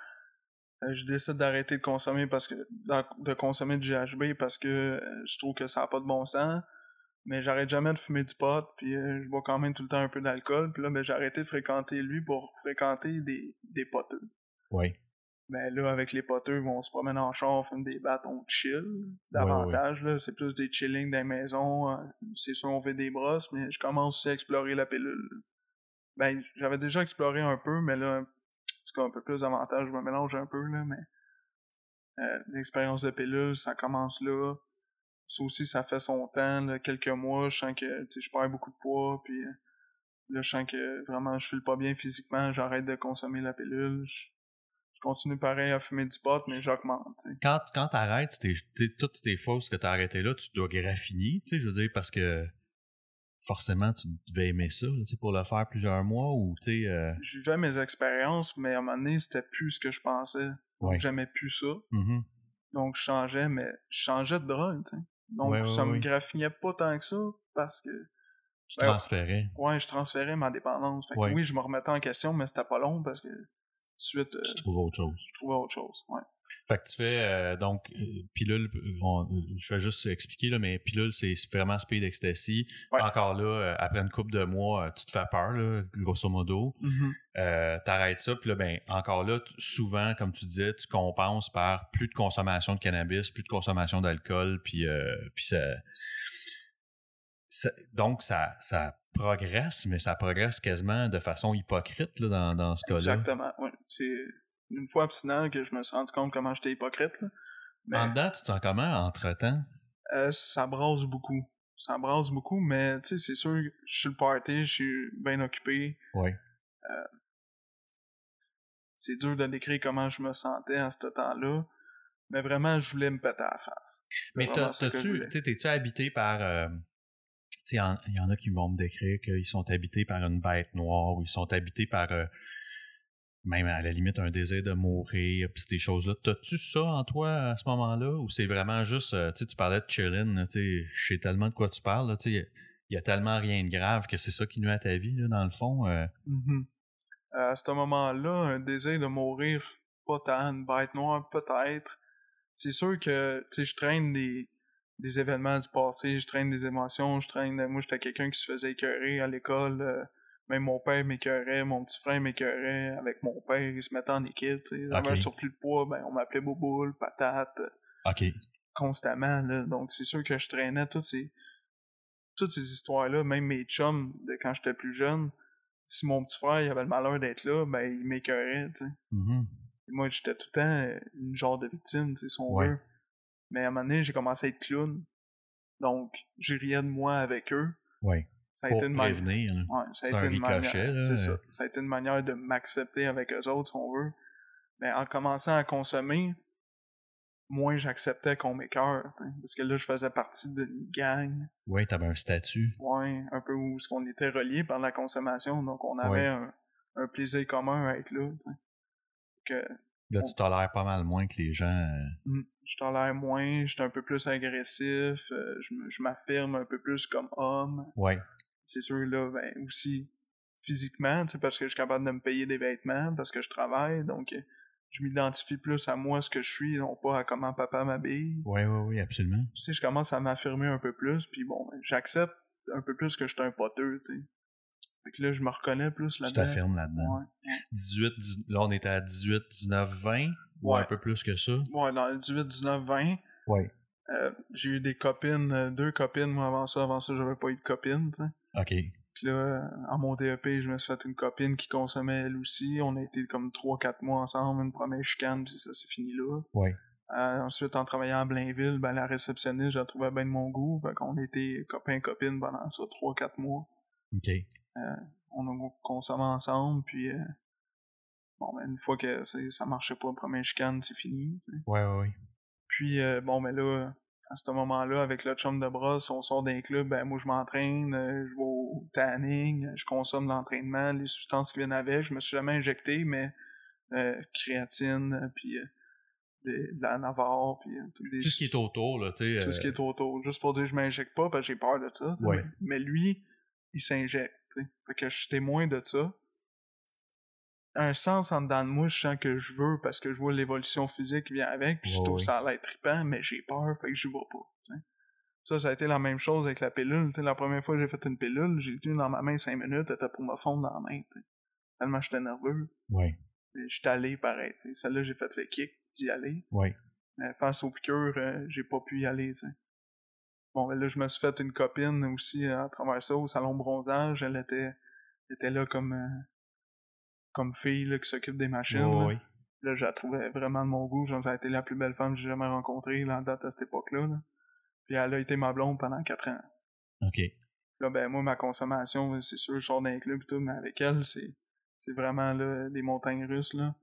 Euh, je décide d'arrêter de consommer parce que de consommer du GHB parce que euh, je trouve que ça a pas de bon sens. Mais j'arrête jamais de fumer du pot, puis euh, je bois quand même tout le temps un peu d'alcool. Puis là, ben, j'ai arrêté de fréquenter lui pour fréquenter des, des poteux. Oui. Mais là, avec les poteux, on se promène en char, on fume des battes, on chill. Davantage, là. C'est plus des chilling dans les maisons. euh, C'est sûr, on fait des brosses, mais je commence aussi à explorer la pilule. Ben, j'avais déjà exploré un peu, mais là, c'est un peu plus d'avantage, je me mélange un peu, là, mais euh, l'expérience de pilule, ça commence là. Ça aussi, ça fait son temps, là, quelques mois, je sens que, tu sais, je perds beaucoup de poids, puis euh, là, je sens que vraiment, je file pas bien physiquement, j'arrête de consommer la pilule, je continue pareil à fumer du pot, mais j'augmente, tu. Quand, quand t'arrêtes, t'es- t'es- toutes tes fausses que t'as arrêtées là, tu dois graffiner, tu sais, je veux dire, parce que forcément, tu devais aimer ça, tu sais, pour le faire plusieurs mois, ou, tu sais... euh, Je vivais mes expériences, mais à un moment donné, c'était plus ce que je pensais. Ouais. J'aimais plus ça. mhm. Donc, je changeais, mais je changeais de drogue, tu sais. Donc, Ouais, ouais, ça me graffinait pas tant que ça, parce que, Tu Ben, transférais. ouais, je transférais ma dépendance. Fait que Ouais. oui, je me remettais en question, mais c'était pas long, parce que, suite, euh, Tu trouves autre chose. je trouvais autre chose, ouais. Fait que tu fais euh, donc euh, pilule, on- je vais juste expliquer là, mais pilule c'est vraiment speed ecstasy. Ouais. Encore là, euh, après une couple de mois, euh, tu te fais peur là, grosso modo. Euh, T'arrêtes ça, puis là ben encore là, souvent comme tu disais, tu compenses par plus de consommation de cannabis, plus de consommation d'alcool, puis puis ça, ça- donc ça ça progresse, mais ça progresse quasiment de façon hypocrite là, dans, dans ce cas-là. Exactement. C'est une fois abstinent que je me suis rendu compte comment j'étais hypocrite, là. Mais, En dedans, tu te sens comment entre-temps? Euh, ça brasse beaucoup. Ça brasse beaucoup, mais tu sais, c'est sûr, je suis le party, je suis bien occupé. Oui. C'est dur de décrire comment je me sentais à ce temps-là. Mais vraiment, je voulais me péter à la face. Mais t'as-tu, t'es-tu habité par. euh, il y en- a qui vont me décrire qu'ils sont habités par une bête noire ou ils sont habités par. euh, même à la limite un désir de mourir, puis ces choses-là. T'as-tu ça en toi à ce moment-là? Ou c'est vraiment juste. euh, tu parlais de chillin', je sais tellement de quoi tu parles. Il y a tellement rien de grave que c'est ça qui nuit à ta vie, là, dans le fond. euh, Mhm. Euh, à ce moment-là, un désir de mourir, pas tant, une bête noire, peut-être. C'est sûr que, tu sais, je traîne des, des événements du passé, je traîne des émotions, je traîne... Moi, j'étais quelqu'un qui se faisait écœurer à l'école. euh, même mon père m'écœurait, mon petit frère m'écœurait. Avec mon père, il se mettait en équipe. J'avais un surplus de poids, ben, on m'appelait Bouboule, Patate. OK. constamment, là. Donc, c'est sûr que je traînais toutes ces, toutes ces histoires-là, même mes chums de quand j'étais plus jeune. Si mon petit frère il avait le malheur d'être là, ben, il m'écœurait, tu sais. Mhm. Moi, j'étais tout le temps euh, une genre de victime, tu sais, si on Ouais. veut. Mais à un moment donné, j'ai commencé à être clown. Donc, j'ai riais de moi avec eux. Ouais. Ça a Pour été une manière. Ouais, ça a C'est été un une manière. C'est ça. Ça a été une manière de m'accepter avec eux autres, si on veut. Mais en commençant à consommer, moins j'acceptais qu'on m'écœure. Parce que là, je faisais partie d'une gang. Ouais, t'avais un statut. Ouais, un peu où ce qu'on était reliés par la consommation. Donc, on avait Ouais. un, un plaisir commun à être là. Que Là, On- tu tolères pas mal moins que les gens. euh, mm, je tolère moins, j'étais un peu plus agressif, euh, je me- je m'affirme un peu plus comme homme. Ouais. c'est sûr, là, ben, aussi physiquement, tu parce que je suis capable de me payer des vêtements, parce que je travaille, donc euh, je m'identifie plus à moi, ce que je suis, non pas à comment papa m'habille. Ouais, ouais, ouais, absolument. Tu sais, je commence à m'affirmer un peu plus, puis bon, ben, j'accepte un peu plus que je suis un poteux, tu sais. Fait que là, je me reconnais plus Tu là-dedans. t'affirmes là-dedans. Ouais. 18, 10 là, on était à 18, 19, 20. Ou Ouais. un peu plus que ça. Ouais, dans le 18, 19, 20, Ouais. euh, j'ai eu des copines, euh, deux copines, moi, avant ça. Avant ça, j'avais pas eu de copine. OK. Puis là, en mon DEP, je me suis fait une copine qui consommait elle aussi. On a été comme 3-4 mois ensemble, une première chicane, puis ça s'est fini là. Ouais. Euh, ensuite, en travaillant à Blainville, ben, la réceptionniste, je la trouvais bien de mon goût. Fait qu'on était copains-copines pendant ça 3-4 mois. OK. On a consommé ensemble, puis euh, bon, ben, une fois que ça marchait pas, la première chicane, c'est fini. tu sais. Ouais, ouais, ouais. Puis, euh, bon, ben là, à ce moment-là, avec le chum de brosse, on sort d'un club, ben moi, je m'entraîne, euh, je vais au tanning, je consomme l'entraînement, les substances qui viennent avec. Je me suis jamais injecté, mais euh, créatine, puis euh, de, de la Navarre, puis euh, toutes des- Tout ce qui est autour, là, tu sais. tout ce qui est autour. Juste pour dire, je m'injecte pas, parce que j'ai peur de ça. Ouais. Mais, mais lui, il s'injecte. tu sais. Fait que je suis témoin de ça. Un sens en dedans de moi, je sens que je veux parce que je vois l'évolution physique qui vient avec, puis je trouve ouais. ça l'air trippant, mais j'ai peur, fait que je vois pas. Ça, ça a été la même chose avec la pilule. tu sais. La première fois que j'ai fait une pilule, j'ai tenu dans ma main cinq minutes, elle était pour me fondre dans la main. tu sais. Tellement j'étais nerveux. Mais J'étais allé pareil. Celle-là, j'ai fait le kick d'y aller. Ouais. Mais face aux piqûres, euh, j'ai pas pu y aller. Bon, ben là, je me suis fait une copine aussi euh, à travers ça, au salon bronzage. Elle était, elle était là comme, euh, comme fille là, qui s'occupe des machines. Ouais, là. ouais. Là, je la trouvais vraiment de mon goût. Genre, ça a été la plus belle femme que j'ai jamais rencontrée, là, date à cette époque-là. là. Puis elle a été ma blonde pendant quatre ans. OK. Là, ben, moi, ma consommation, c'est sûr, je sors d'un club et tout, mais avec elle, c'est, c'est vraiment, là, des montagnes russes, là.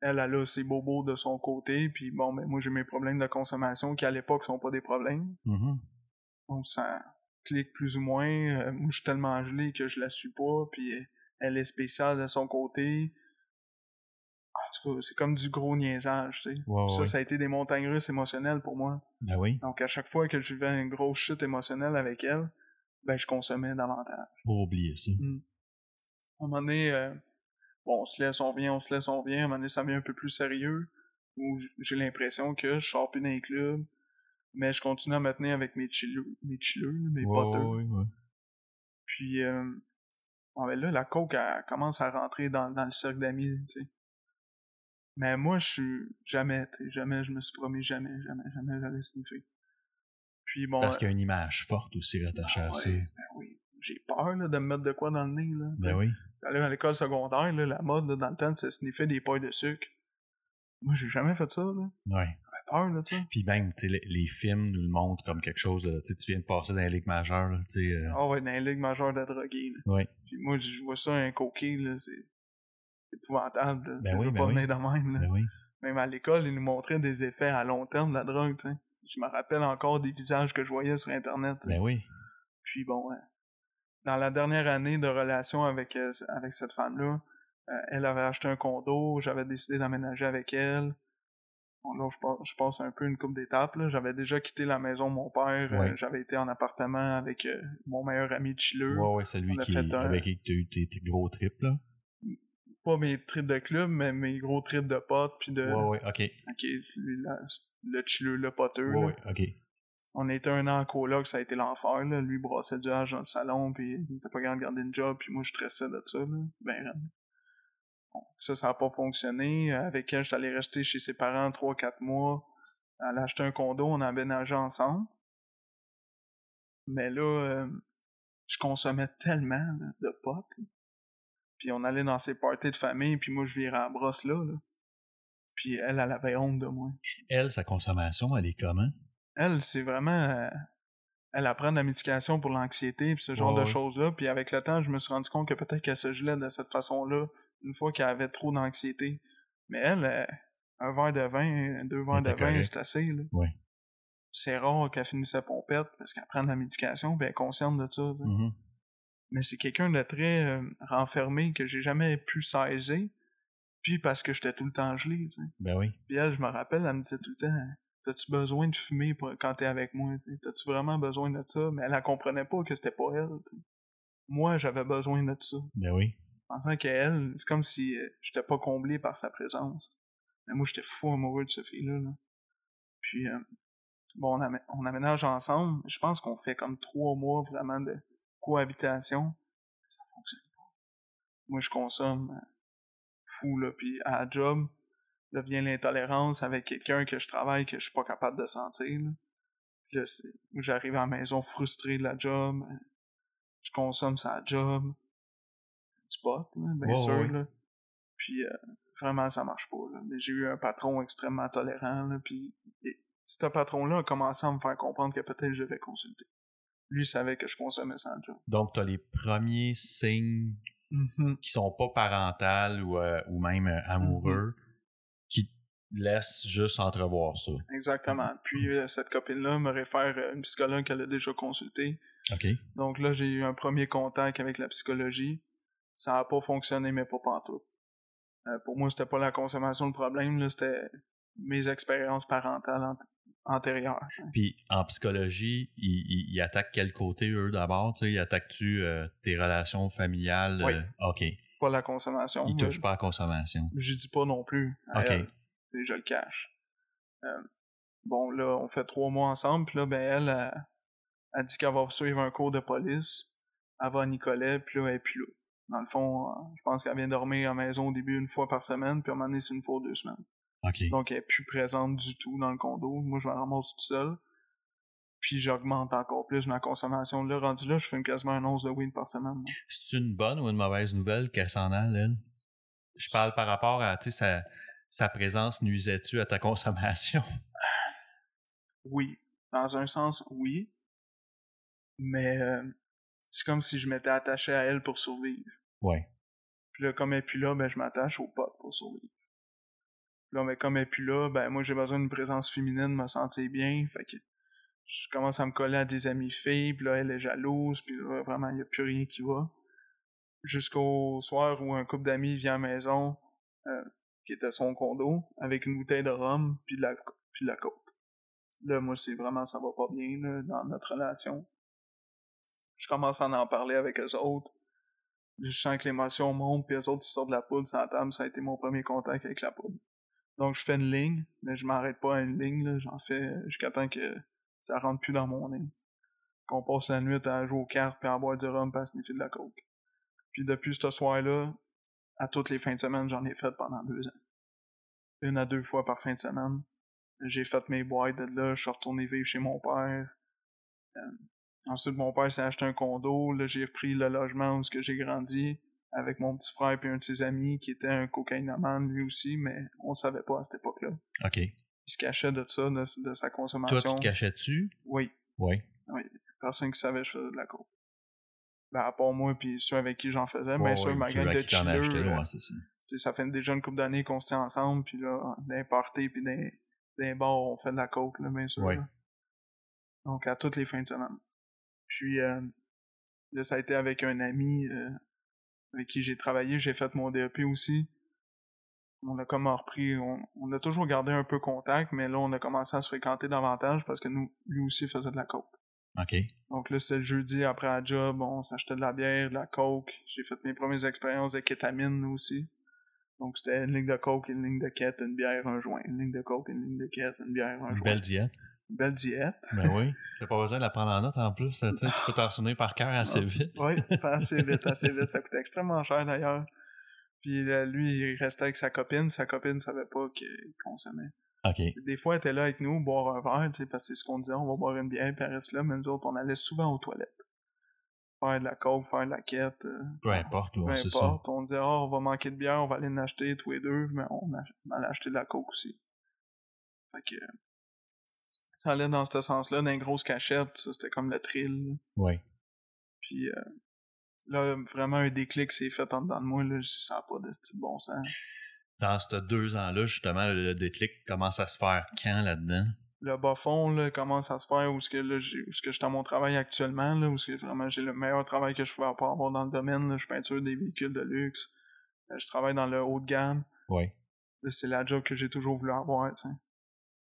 Elle, elle a ses bobos de son côté, puis bon, ben, moi, j'ai mes problèmes de consommation qui, à l'époque, sont pas des problèmes. Mhm. Donc, ça clique plus ou moins. Euh, moi, je suis tellement gelé que je la suis pas, puis euh, elle est spéciale de son côté. En tout cas, c'est comme du gros niaisage, tu sais. Ouais, ça, ça a été des montagnes russes émotionnelles pour moi. Ben oui. Donc, à chaque fois que je vivais une grosse chute émotionnelle avec elle, ben, je consommais davantage. Pour oublier ça. À un moment donné, euh, bon, on se laisse, on vient, on se laisse, on vient. À un moment donné, ça devient un peu plus sérieux. Où j'ai l'impression que je sors plus d'un club, mais je continue à me tenir avec mes chilleux, mes chilleux, mes Ouais, poteux. ouais, ouais. Puis, euh, bon, ben là, la coke, elle commence à rentrer dans, dans le cercle d'amis, tu sais. Mais moi, je suis jamais, tu sais, jamais, je me suis promis jamais, jamais, jamais j'allais sniffer. Puis bon, Parce qu'il y a une image forte aussi rattachée à ouais, ça. ben oui, j'ai peur là, de me mettre de quoi dans le nez, là. Ben oui. J'allais à l'école secondaire, là, la mode là, dans le temps, c'est sniffer des pailles de sucre. Moi, j'ai jamais fait ça, là. Ouais. Peur, là, tu sais. Puis même, tu sais, les, les films nous le montrent comme quelque chose de. Tu sais, tu viens de passer dans la Ligue majeure, là, tu sais. euh, Ah ouais, dans les ligues majeures de drogués, là. Ouais. Puis moi, je vois ça, un coquet, là, c'est épouvantable, là. Ben Je oui, ben pas oui. venir de même, là. Ben oui. Même à l'école, ils nous montraient des effets à long terme de la drogue, tu sais. Je me rappelle encore des visages que je voyais sur Internet. Ben oui. Puis bon, euh, dans la dernière année de relation avec, euh, avec cette femme-là, euh, elle avait acheté un condo, j'avais décidé d'aménager avec elle. Bon, là, je passe, je passe un peu une coupe d'étapes. là. J'avais déjà quitté la maison de mon père. euh, Ouais. j'avais été en appartement avec euh, mon meilleur ami de chilleux. Ouais, ouais, celui qui, un- avec qui tu as eu tes, tes gros trips, là. Pas mes trips de club, mais mes gros trips de potes. Puis de... Ouais, ouais, ok. Ok, lui, là, le chilleux, le poteux. Ouais, ok. On était un an en coloc, ça a été l'enfer, là. Lui brassait du hache dans le salon, puis il était pas capable de garder une job, puis moi je stressais de ça, là. Ben, ça, ça a pas fonctionné. Avec elle, j'étais allé rester chez ses parents 3-4 mois. Elle a acheté un condo, on a aménagé ensemble. Mais là, euh, je consommais tellement là, de pot. Puis on allait dans ses parties de famille, puis moi, je virais à la brosse là. là. Puis elle, elle avait honte de moi. Elle, sa consommation, elle est comment? Elle, c'est vraiment... euh, elle apprend de la médication pour l'anxiété, puis ce genre de choses-là. Puis avec le temps, je me suis rendu compte que peut-être qu'elle se gelait de cette façon-là, une fois qu'elle avait trop d'anxiété. Mais elle, euh, un verre de vin, deux verres de vin, c'est assez. Là. Ouais. C'est rare qu'elle finisse sa pompette parce qu'elle prend de la médication, puis elle est consciente de ça. Mhm. Mais c'est quelqu'un de très euh, renfermé que j'ai jamais pu saisir. Puis parce que j'étais tout le temps gelé. tu sais. Ben oui. Puis elle, je me rappelle, elle me disait tout le temps T'as-tu besoin de fumer pour, quand t'es avec moi? T'as-tu vraiment besoin de ça? Mais elle, elle comprenait pas que c'était pas elle. Moi, j'avais besoin de ça. Ben oui. Pensant qu'elle, c'est comme si euh, j'étais pas comblé par sa présence. Mais moi, j'étais fou amoureux de cette fille-là. là. Puis, euh, bon, on, on aménage ensemble. Je pense qu'on fait comme trois mois vraiment de cohabitation. Ça fonctionne pas. Moi, je consomme euh, fou, là. Puis, à la job, là vient l'intolérance avec quelqu'un que je travaille que je suis pas capable de sentir. Là. J'arrive à la maison frustré de la job. Je consomme sa job. Du pot, là, bien sûr. Là. Puis, euh, vraiment, ça marche pas. Là. Mais j'ai eu un patron extrêmement tolérant. Là, puis, et ce patron-là a commencé à me faire comprendre que peut-être je devais consulter. Lui savait que je consommais sans job. Donc, tu as les premiers signes qui sont pas parentales ou, euh, ou même euh, amoureux qui te laissent juste entrevoir ça. Exactement. Puis euh, cette copine-là me réfère à une psychologue qu'elle a déjà consultée. OK. Donc là, j'ai eu un premier contact avec la psychologie. Ça n'a pas fonctionné, mais pas pantoute. Euh, pour moi, c'était pas la consommation le problème, là, c'était mes expériences parentales ant- antérieures. Puis en psychologie, ils, ils, ils attaquent quel côté, eux, d'abord? Tu sais, ils attaquent-tu euh, tes relations familiales? Oui. euh, OK. Pas la consommation. Ils touchent pas à la consommation. Je dis pas non plus à OK. elle. Et je le cache. Bon, là, on fait trois mois ensemble, puis là, ben, elle, elle, elle dit qu'elle va suivre un cours de police. Elle va à Nicolet, puis là, elle est plus là. Dans le fond, euh, je pense qu'elle vient dormir à la maison au début une fois par semaine, puis à un moment donné, c'est une fois ou deux semaines. Donc, elle est plus présente du tout dans le condo. Moi, je me ramasse tout seul. Puis, j'augmente encore plus ma consommation. Là, rendu là, je fume quasiment un once de weed par semaine. C'est une bonne ou une mauvaise nouvelle qu'elle s'en aille, elle? Je parle par rapport à, tu sais, sa, sa présence nuisait-tu à ta consommation? Oui. Dans un sens, oui. Mais euh, c'est comme si je m'étais attaché à elle pour survivre. Ouais. Puis là, comme elle est plus là, ben je m'attache au pote pour survivre. Là, mais comme elle est plus là, ben moi j'ai besoin d'une présence féminine, me sentir bien. Fait que je commence à me coller à des amies filles, puis là, elle est jalouse, puis là, vraiment, il n'y a plus rien qui va. Jusqu'au soir où un couple d'amis vient à la maison, euh, qui était son condo, avec une bouteille de rhum, puis de la, puis de la coke. Là, moi, c'est vraiment, ça va pas bien, là, dans notre relation. Je commence à en parler avec eux autres. Je sens que l'émotion monte, puis eux autres, sortent de la poudre la table. Ça a été mon premier contact avec la poudre. Donc, je fais une ligne, mais je m'arrête pas à une ligne, là. J'en fais jusqu'à temps que ça rentre plus dans mon nez. Qu'on passe la nuit à jouer aux cartes, puis à boire du rhum, puis à sniffer de la coke. Puis depuis ce soir-là, à toutes les fins de semaine, j'en ai fait pendant deux ans. Une à deux fois par fin de semaine. J'ai fait mes boîtes de là, je suis retourné vivre chez mon père. Euh, ensuite, mon père s'est acheté un condo. Là, j'ai pris le logement où j'ai grandi avec mon petit frère et un de ses amis qui était un cocaïnomane lui aussi, mais on savait pas à cette époque-là. OK. Il se cachait de ça, de, de sa Toi, consommation. tu te cachais-tu? Oui, Oui. personne qui savait que je faisais de la coke. Ben, à part moi puis ceux avec qui j'en faisais, bien sûr, ouais, ma ceux gang de chillers, euh, ouais, ça. tu sais, ça fait déjà une couple d'années qu'on se tient ensemble, puis là, d'un party, puis d'un d'un bar, on fait de la coke, là, bien sûr. Ouais. là. Donc, à toutes les fins de semaine. Puis, euh, là, ça a été avec un ami euh, avec qui j'ai travaillé, j'ai fait mon DEP aussi. On a comme repris, on, on a toujours gardé un peu contact, mais là, on a commencé à se fréquenter davantage parce que nous, lui aussi faisait de la coke. OK. Donc là, c'était le jeudi après la job, on s'achetait de la bière, de la coke. J'ai fait mes premières expériences de kétamine aussi. Donc c'était une ligne de coke, une ligne de quête, une bière, un joint. Une ligne de coke, une ligne de quête, une bière, un Une joint. belle diète. Belle diète. Ben oui. T'as pas besoin de la prendre en note en plus. Tu sais, tu peux t'en souvenir par cœur assez vite. Oui, assez vite, assez vite. Ça coûtait extrêmement cher d'ailleurs. Puis là, lui, il restait avec sa copine. Sa copine savait pas qu'il consommait. OK. Des fois, elle était là avec nous, boire un verre, tu sais, parce que c'est ce qu'on disait, on va boire une bière, puis elle reste là, mais nous autres, on allait souvent aux toilettes. Faire de la coke, faire de la quête. euh, Peu importe, peu ouais, c'est ça. importe. On disait, oh, on va manquer de bière, on va aller en acheter tous les deux, mais on, on allait acheter de la coke aussi. Fait que, ça allait dans ce sens-là, dans les grosses cachettes, ça, c'était comme le thrill. là. Ouais. Puis euh, là, vraiment, un déclic s'est fait en dedans de moi, là, je n'a pas de style bon sens. Dans ces deux ans-là, justement, le, déclic commence à se faire quand là-dedans? le bas fond là, commence à se faire où ce que là où ce que j'étais à mon travail actuellement là où ce que vraiment j'ai le meilleur travail que je pouvais pas avoir dans le domaine là, je peinture des véhicules de luxe Euh, je travaille dans le haut de gamme. Là, c'est la job que j'ai toujours voulu avoir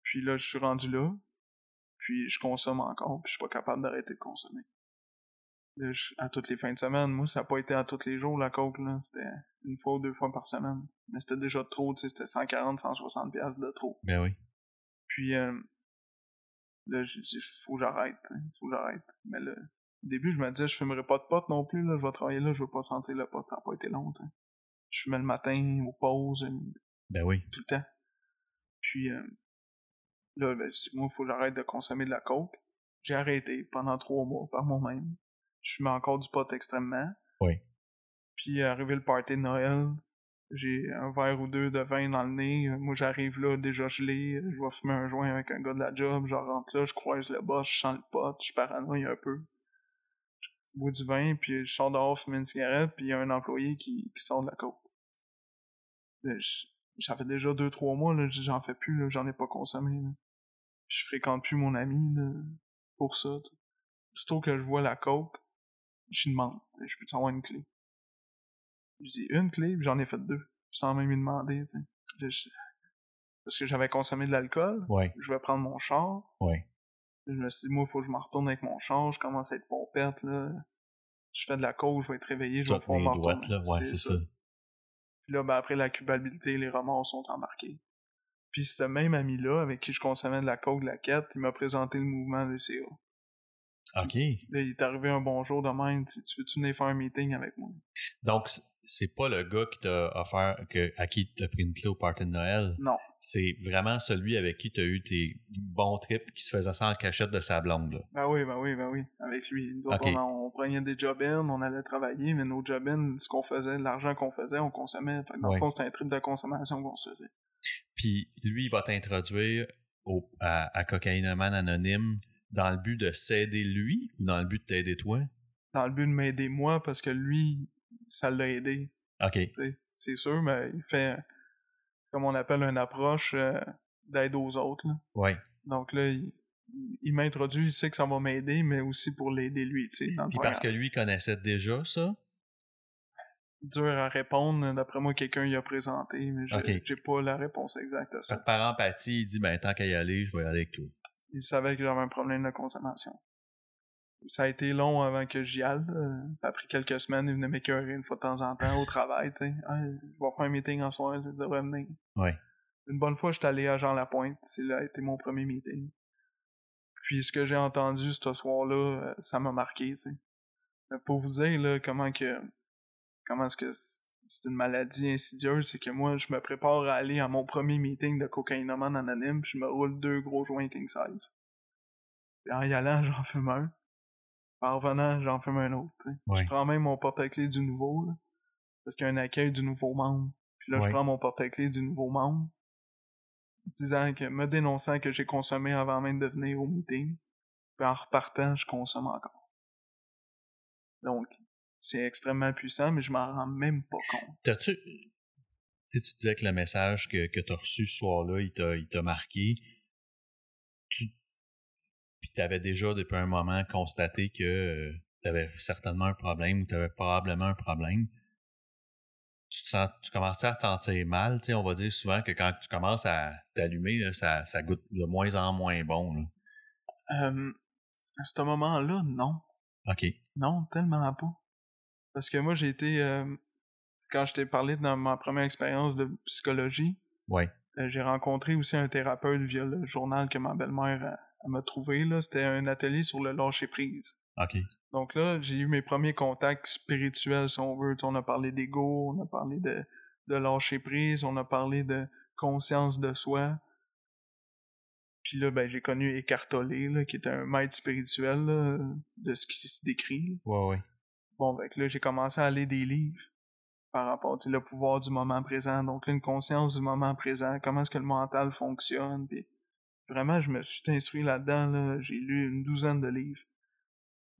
puis là je suis rendu là puis je consomme encore puis je suis pas capable d'arrêter de consommer Là, je- à toutes les fins de semaine moi ça a pas été à tous les jours la coke là c'était une fois ou deux fois par semaine mais c'était déjà trop tu sais c'était 140 160 pièces de trop Ben oui. puis euh, là, j'ai dit, faut que j'arrête, faut que j'arrête. Mais là, au début, je me disais, je fumerai pas de pote non plus, là, je vais travailler là, je veux pas sentir le pote, ça a pas été long, tu sais. Je fumais le matin, aux pauses, Ben oui. tout le temps. Puis euh, là, ben, moi, faut que j'arrête de consommer de la coke. J'ai arrêté pendant trois mois par moi-même. Je fumais encore du pot extrêmement. Oui. Puis arrivé le party de Noël, j'ai un verre ou deux de vin dans le nez. Moi, j'arrive là, déjà gelé. Je vais fumer un joint avec un gars de la job. Je rentre là, je croise le boss, je sens le pot, je suis paranoïe un peu. Je bois du vin, puis je sors dehors fumer une cigarette, puis il y a un employé qui, qui sort de la coke. Là, je- J'avais déjà deux, trois mois, là, j'en fais plus, là, j'en ai pas consommé. Là. Je fréquente plus mon ami là, pour ça. Aussitôt que je vois la coke, je demande, je peux-tu avoir une clé? Je dis une clé, puis j'en ai fait deux, sans même lui demander. Là, je- Parce que j'avais consommé de l'alcool, Ouais. je vais prendre mon char. Ouais. Je me suis dit, moi, il faut que je me retourne avec mon char, je commence à être pompette, là. Je fais de la coke, je vais être réveillé, je vais pouvoir les me droites, retourner. Ouais, c'est ça. Puis là, ben, après la culpabilité, les remords sont embarqués. Puis ce même ami-là, avec qui je consommais de la coke, de la quête, il m'a présenté le mouvement des CA. OK. Là, il est arrivé un bonjour de même, tu tu veux-tu venir faire un meeting avec moi? Donc, c'est pas le gars qui t'a offert, que, à qui t'as pris une clé au party de Noël. Non. C'est vraiment celui avec qui t'as eu tes bons trips qui se faisait ça en cachette de sa blonde, là. Ben oui, ben oui, ben oui, avec lui. Nous autres, on, on prenait des job-in, on allait travailler, mais nos job-in, ce qu'on faisait, l'argent qu'on faisait, on consommait. Fait que dans le fond, c'était un trip de consommation qu'on se faisait. Puis lui, il va t'introduire au, à, à Cocaïnoman Anonyme dans le but de s'aider lui ou dans le but de t'aider toi? Dans le but de m'aider moi, parce que lui, ça l'a aidé. OK. C'est sûr, mais il fait, comme on appelle, une approche euh, d'aide aux autres. là. Ouais. Donc là, il, il m'introduit, il sait que ça va m'aider, mais aussi pour l'aider lui, tu sais, Puis parce que lui connaissait déjà ça? Dur à répondre, d'après moi, quelqu'un y a présenté, mais j'ai Ok. j'ai pas la réponse exacte à ça. Par empathie, il dit, ben, tant qu'à y aller, je vais y aller avec toi. Il savait que j'avais un problème de consommation. Ça a été long avant que j'y aille. là. Ça a pris quelques semaines. Il venait m'écœurer une fois de temps en temps au travail. tu sais. Hey, je vais faire un meeting en soir, je devrais venir. Ouais. Une bonne fois, j'étais allé à Jean Lapointe. C'est là a été mon premier meeting. Puis ce que j'ai entendu ce soir-là, euh, ça m'a marqué. tu sais. Mais Pour vous dire là, comment que comment est-ce que c'est une maladie insidieuse, c'est que moi, je me prépare à aller à mon premier meeting de cocaïnomane anonyme, puis je me roule deux gros joints king size. Puis en y allant, j'en fume un. En revenant, j'en fume un autre. Ouais. Je prends même mon porte-clés du nouveau, là, parce qu'il y a un accueil du nouveau membre. Puis là, Ouais. je prends mon porte-clés du nouveau membre, disant que, me dénonçant que j'ai consommé avant même de venir au meeting. Puis en repartant, je consomme encore. Donc, c'est extrêmement puissant, mais je m'en rends même pas compte. T'as-tu. Tu sais, tu disais que le message que, que tu as reçu ce soir-là, il t'a, il t'a marqué. Tu. Puis t'avais déjà depuis un moment constaté que tu avais certainement un problème ou tu avais probablement un problème. Tu, te sens, tu commençais à te sentir mal. Tu sais, on va dire souvent que quand tu commences à t'allumer, là, ça, ça goûte de moins en moins bon. Là. Euh, à ce moment-là, non. OK. Non, tellement pas. Parce que moi, j'ai été... euh, quand je t'ai parlé dans ma première expérience de psychologie, Ouais. euh, j'ai rencontré aussi un thérapeute via le journal que ma belle-mère euh, elle m'a trouvé. là. C'était un atelier sur le lâcher-prise. OK. Donc là, j'ai eu mes premiers contacts spirituels, si on veut. Tu sais, on a parlé d'ego, on a parlé de, de lâcher prise, on a parlé de conscience de soi. Puis là, ben, j'ai connu Écartolé, là, qui était un maître spirituel là, de ce qui se décrit. là. Ouais, ouais. Bon, ben, là, j'ai commencé à lire des livres par rapport, tu sais, le pouvoir du moment présent. Donc, là, une conscience du moment présent, comment est-ce que le mental fonctionne. Puis vraiment, je me suis instruit là-dedans. Là. J'ai lu une douzaine de livres.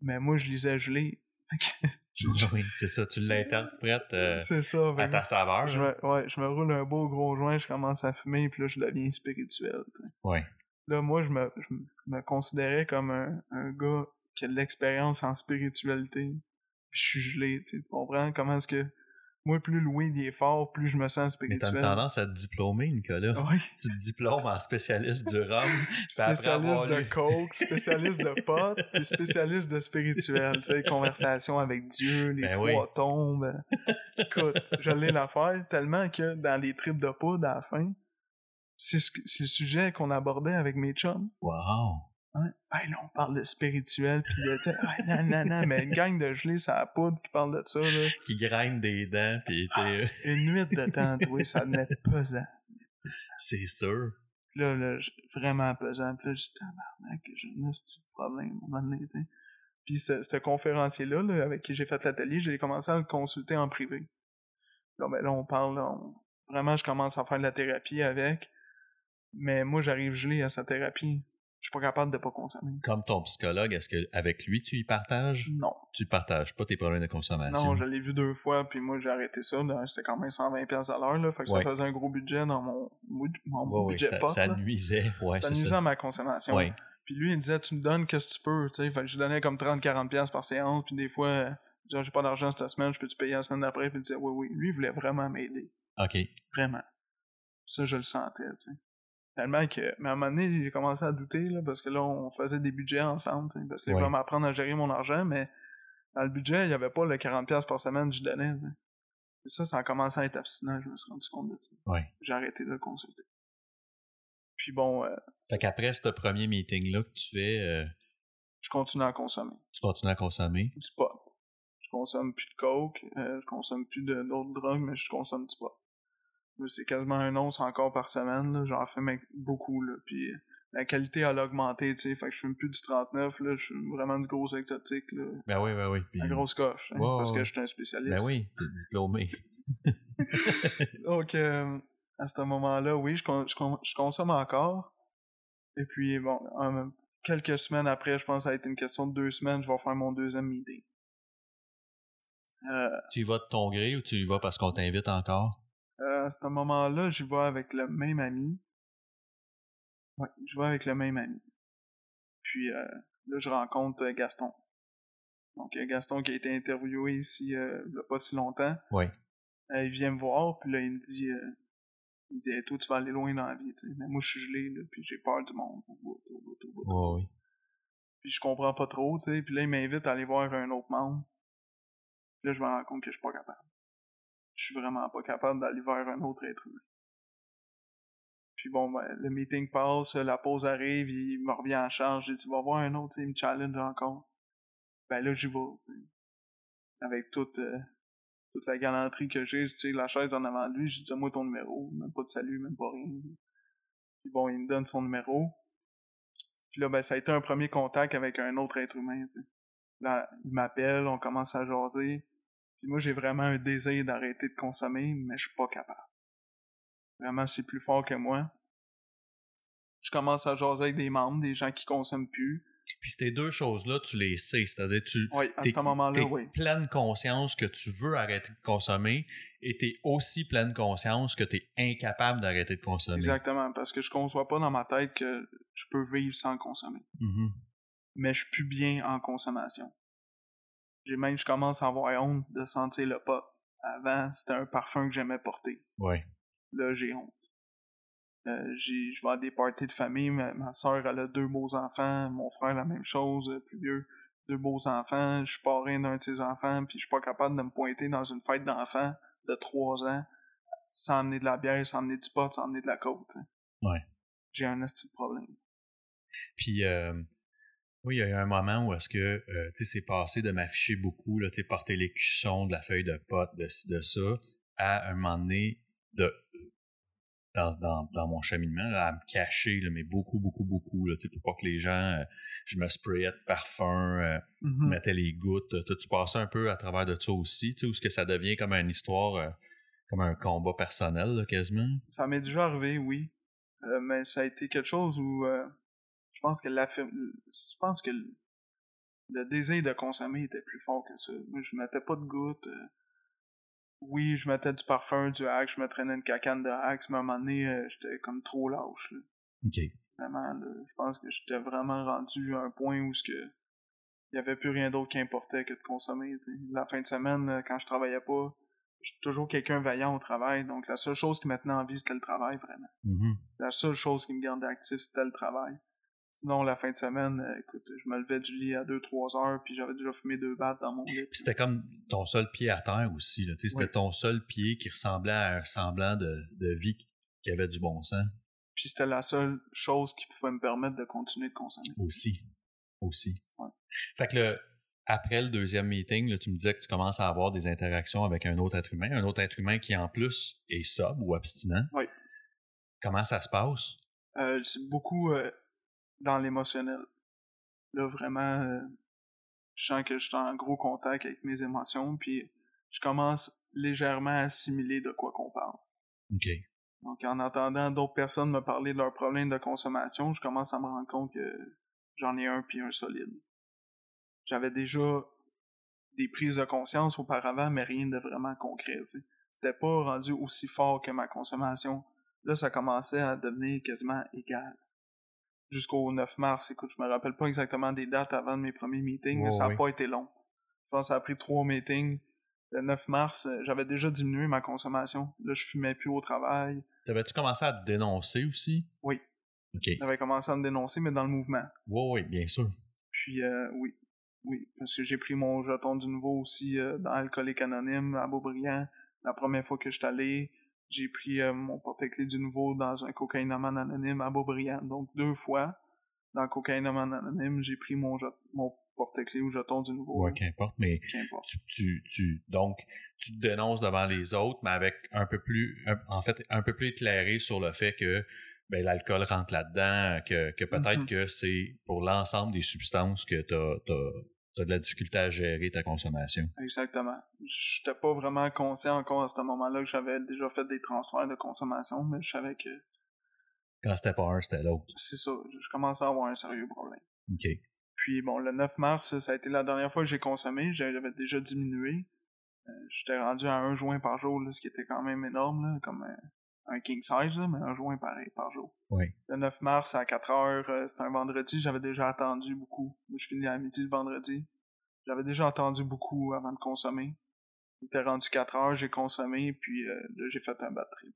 Mais moi, je lisais gelé. oui, c'est ça, tu l'interprètes euh, c'est ça. à ta saveur. je là. me, ouais, je me roule un beau gros joint, je commence à fumer, puis là, je deviens spirituel. Ouais. Là, moi, je me, je me- considérais comme un, un gars qui a de l'expérience en spiritualité. Puis je suis gelé, tu comprends? Comment est-ce que... Moi, plus le weed il est fort, plus je me sens Mais t'as spirituel. tendance à te diplômer, Nicolas. Oui, Tu te diplômes en spécialiste du rhum. spécialiste de lu- coke, spécialiste de pot, puis spécialiste de spirituel. Tu sais, conversation avec Dieu, les Ben trois oui. tombes. Écoute, je l'ai l'affaire tellement que dans les tripes de poudre à la fin, c'est ce que- c'est le sujet qu'on abordait avec mes chums. Wow. Hein? Ben là, on parle de spirituel, puis de, tu sais, ah, nan, nan, nan, mais une gang de gelés, ça la poudre qui parle de ça, là. Qui graine des dents, puis t'es- Une nuit de temps, oui, ça devenait pesant. c'est sûr. Là, là, vraiment pesant. Puis là, j'ai tabarnak, j'ai un petit problème, à un moment donné, tu sais. Puis ce, ce conférencier-là, là, avec qui j'ai fait l'atelier, j'ai commencé à le consulter en privé. Là, ben là, on parle, là, on- vraiment, je commence à faire de la thérapie avec. Mais moi, j'arrive gelé à sa thérapie. Je suis pas capable de pas consommer. Comme ton psychologue, est-ce que avec lui tu y partages? Non. Tu partages pas tes problèmes de consommation? Non, je l'ai vu deux fois, puis moi, j'ai arrêté ça. C'était quand même 120$ piastres à l'heure, là. Fait que Ouais. ça faisait un gros budget dans mon, mon Ouais, ouais, budget ça, pot, ça là. nuisait. Ouais, ça nuisait ça. à ma consommation. Puis lui, il me disait, tu me donnes qu'est-ce que tu peux, tu sais. Fait que je donnais comme 30-40$ piastres par séance, puis des fois, genre, j'ai pas d'argent cette semaine, je peux te payer la semaine d'après, puis il disait, oui, oui. Lui, il voulait vraiment m'aider. OK. Vraiment. Ça, je le sentais, tu sais. Tellement que, mais à un moment donné, j'ai commencé à douter, là, parce que là, on faisait des budgets ensemble, parce qu'il Ouais. voulait m'apprendre à gérer mon argent, mais dans le budget, il y avait pas le 40$ piastres par semaine que je donnais. Et ça, ça a commencé à être abstinent, je me suis rendu compte de ça. Ouais. J'ai arrêté de le consulter. Puis bon, euh, Fait qu'après ce premier meeting-là que tu fais, euh, je continue à consommer. tu continues à consommer? du pot. Je consomme plus de coke, euh, je consomme plus d'autres drogues, mais je consomme du pot. C'est quasiment un once encore par semaine, là. J'en fume beaucoup, là. Puis euh, la qualité, elle a augmenté, tu sais. Fait que je fume plus du 39, là. Je fume vraiment du gros exotique, là. Ben oui, ben oui. Puis- La grosse coche, hein, parce que je suis un spécialiste. Ben oui, t'es diplômé. Donc, euh, à ce moment-là, oui, je, con- je, con- je consomme encore. Et puis, bon, quelques semaines après, je pense que ça a été une question de deux semaines, je vais faire mon deuxième meeting. Euh, Tu y vas de ton gré ou tu y vas parce qu'on t'invite encore? Euh, à ce moment-là, j'y vais avec le même ami. Ouais, je vais avec le même ami. Puis euh, là, je rencontre euh, Gaston. Donc euh, Gaston qui a été interviewé ici euh, il y a pas si longtemps. Oui. Euh, il vient me voir, puis là, il me dit euh, il me dit Hey, toi, tu vas aller loin dans la vie, tu sais. Mais moi, je suis gelé, là, puis j'ai peur du monde. Oui, oui. Puis je comprends pas trop, tu sais. Puis là, il m'invite à aller voir un autre membre. Puis là, je me rends compte que je suis pas capable. Je suis vraiment pas capable d'aller vers un autre être humain. Puis bon, ben, le meeting passe, la pause arrive, il me revient en charge. J'ai dit, vas voir un autre, il me challenge encore. Ben là, j'y vais. Avec toute, euh, toute la galanterie que j'ai, tu sais, la chaise en avant de lui, j'ai dit, moi ton numéro. Même pas de salut, même pas rien. Puis bon, il me donne son numéro. Puis là, ben, ça a été un premier contact avec un autre être humain, tu sais. Là, il m'appelle, on commence à jaser. Puis moi, j'ai vraiment un désir d'arrêter de consommer, mais je suis pas capable. Vraiment, c'est plus fort que moi. Je commence à jaser avec des membres, des gens qui consomment plus. Puis ces deux choses-là, tu les sais. C'est-à-dire, tu Oui, à t'es- ce moment-là, t'es oui. pleine conscience que tu veux arrêter de consommer et t'es aussi pleine conscience que t'es incapable d'arrêter de consommer. Exactement, parce que je conçois pas dans ma tête que je peux vivre sans consommer. Mhm. Mais je suis plus bien en consommation. J'ai même, je commence à avoir honte de sentir le pot. Avant, c'était un parfum que j'aimais porter. Ouais. Là, j'ai honte. Euh, j'ai, je vais à des parties de famille. Ma, ma soeur, elle a deux beaux enfants. Mon frère, la même chose, euh, plus vieux. Deux beaux enfants. Je suis parrain d'un de ses enfants, puis je suis pas capable de me pointer dans une fête d'enfants de trois ans sans amener de la bière, sans amener du pot, sans amener de la côte. hein. Ouais. J'ai un esti de problème. Puis, euh, oui, il y a eu un moment où est-ce que, euh, tu sais, c'est passé de m'afficher beaucoup, là, tu sais, porter l'écusson, de la feuille de pote, de ci, de ça, à un moment donné, de dans, dans, dans mon cheminement, là, à me cacher, là, mais beaucoup, beaucoup, beaucoup, là, pour pas que les gens, euh, je me sprayais de parfum, euh, Mhm. mettais les gouttes. Tu passais un peu à travers de ça aussi, tu sais, où ce que ça devient comme une histoire, euh, comme un combat personnel, là, quasiment. Ça m'est déjà arrivé, oui. Mais ça a été quelque chose où je pense que l'affirm- je pense que le, désir de consommer était plus fort que ça. Moi, je mettais pas de gouttes. euh, oui, je mettais du parfum, du Axe, je me traînais une cacane de Axe, mais à un moment donné, euh, j'étais comme trop lâche. Là. OK. Vraiment, là, je pense que j'étais vraiment rendu à un point où ce que il y avait plus rien d'autre qui importait que de consommer. La fin de semaine, euh, quand je travaillais pas, j'étais toujours quelqu'un vaillant au travail. Donc la seule chose qui me tenait en vie, c'était le travail, vraiment. Mhm. La seule chose qui me gardait actif, c'était le travail. Sinon, la fin de semaine, euh, écoute, je me levais du lit à 2-3 heures, puis j'avais déjà fumé deux battes dans mon lit. Puis c'était comme ton seul pied à terre aussi, là, tu sais, c'était Oui. ton seul pied qui ressemblait à un semblant de, de vie qui avait du bon sens Puis c'était la seule chose qui pouvait me permettre de continuer de consommer. aussi. Aussi. Ouais. Fait que le, après le deuxième meeting, là, tu me disais que tu commences à avoir des interactions avec un autre être humain, un autre être humain qui en plus est sobre ou abstinent. Oui. Comment ça se passe? Euh, c'est beaucoup euh, dans l'émotionnel. Là, vraiment, euh, je sens que je suis en gros contact avec mes émotions, puis je commence légèrement à assimiler de quoi qu'on parle. OK. Donc, en entendant d'autres personnes me parler de leurs problèmes de consommation, je commence à me rendre compte que j'en ai un puis un solide. J'avais déjà des prises de conscience auparavant, mais rien de vraiment concret. C'était pas rendu aussi fort que ma consommation. Là, ça commençait à devenir quasiment égal. Jusqu'au 9 mars, écoute, je me rappelle pas exactement des dates avant de mes premiers meetings, mais ça a ouais. pas été long. Je pense que ça a pris trois meetings. Le 9 mars, euh, j'avais déjà diminué ma consommation. Là, je fumais plus au travail. T'avais-tu commencé à te dénoncer aussi? Oui. OK. J'avais commencé à me dénoncer, mais dans le mouvement. Oui, oui, bien sûr. Puis, euh, oui. Oui, parce que j'ai pris mon jeton du nouveau aussi euh, dans Alcoolique Anonyme à Beaubriand. La première fois que je suis allé, j'ai pris euh, mon porte-clés du nouveau dans un cocaïnomane anonyme à Beaubriand. Donc, deux fois, dans cocaïnomane anonyme, j'ai pris mon, mon porte-clés ou jeton du nouveau. Ouais, qu'importe, mais Qu'importe. tu, tu, tu, donc, tu te dénonces devant les autres, mais avec un peu plus, un- en fait, un peu plus éclairé sur le fait que ben, l'alcool rentre là-dedans, que, que peut-être Mhm. que c'est pour l'ensemble des substances que tu as, de la difficulté à gérer ta consommation. Exactement. J'étais pas vraiment conscient encore à ce moment-là que j'avais déjà fait des transferts de consommation, mais je savais que Quand c'était pas un, c'était l'autre. c'est ça. Je commençais à avoir un sérieux problème. OK. Puis bon, le 9 mars, ça a été la dernière fois que j'ai consommé. J'avais déjà diminué. Euh, J'étais rendu à un joint par jour, là, ce qui était quand même énorme, là, comme un, un king size, là, mais un joint pareil par jour. Oui. Le 9 mars à 4 heures, euh, c'était un vendredi, j'avais déjà attendu beaucoup. Moi, je finis à midi le vendredi. J'avais déjà attendu beaucoup avant de consommer. Il était rendu 4 heures, j'ai consommé, puis euh, là, j'ai fait un batterie.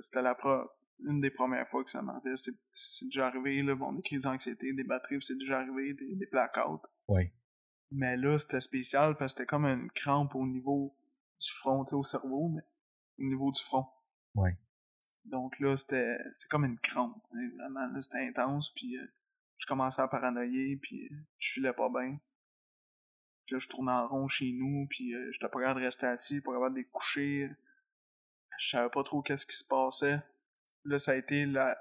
C'était la pro- une des premières fois que ça m'arrivait. C'est c'est déjà arrivé, là, bon, des crises d'anxiété, des batteries, c'est déjà arrivé, des, des blackouts. Oui. Mais là, c'était spécial parce que c'était comme une crampe au niveau du front, tu sais, au cerveau, mais au niveau du front. Ouais. Donc là, c'était c'était comme une crampe. sais, Vraiment, là, c'était intense, puis euh, je commençais à paranoïer, puis euh, je filais pas bien. Puis là, je tournais en rond chez nous, puis euh, j'étais pas capable de rester assis, pas capable de découcher. Je savais pas trop qu'est-ce qui se passait. Là, ça a été la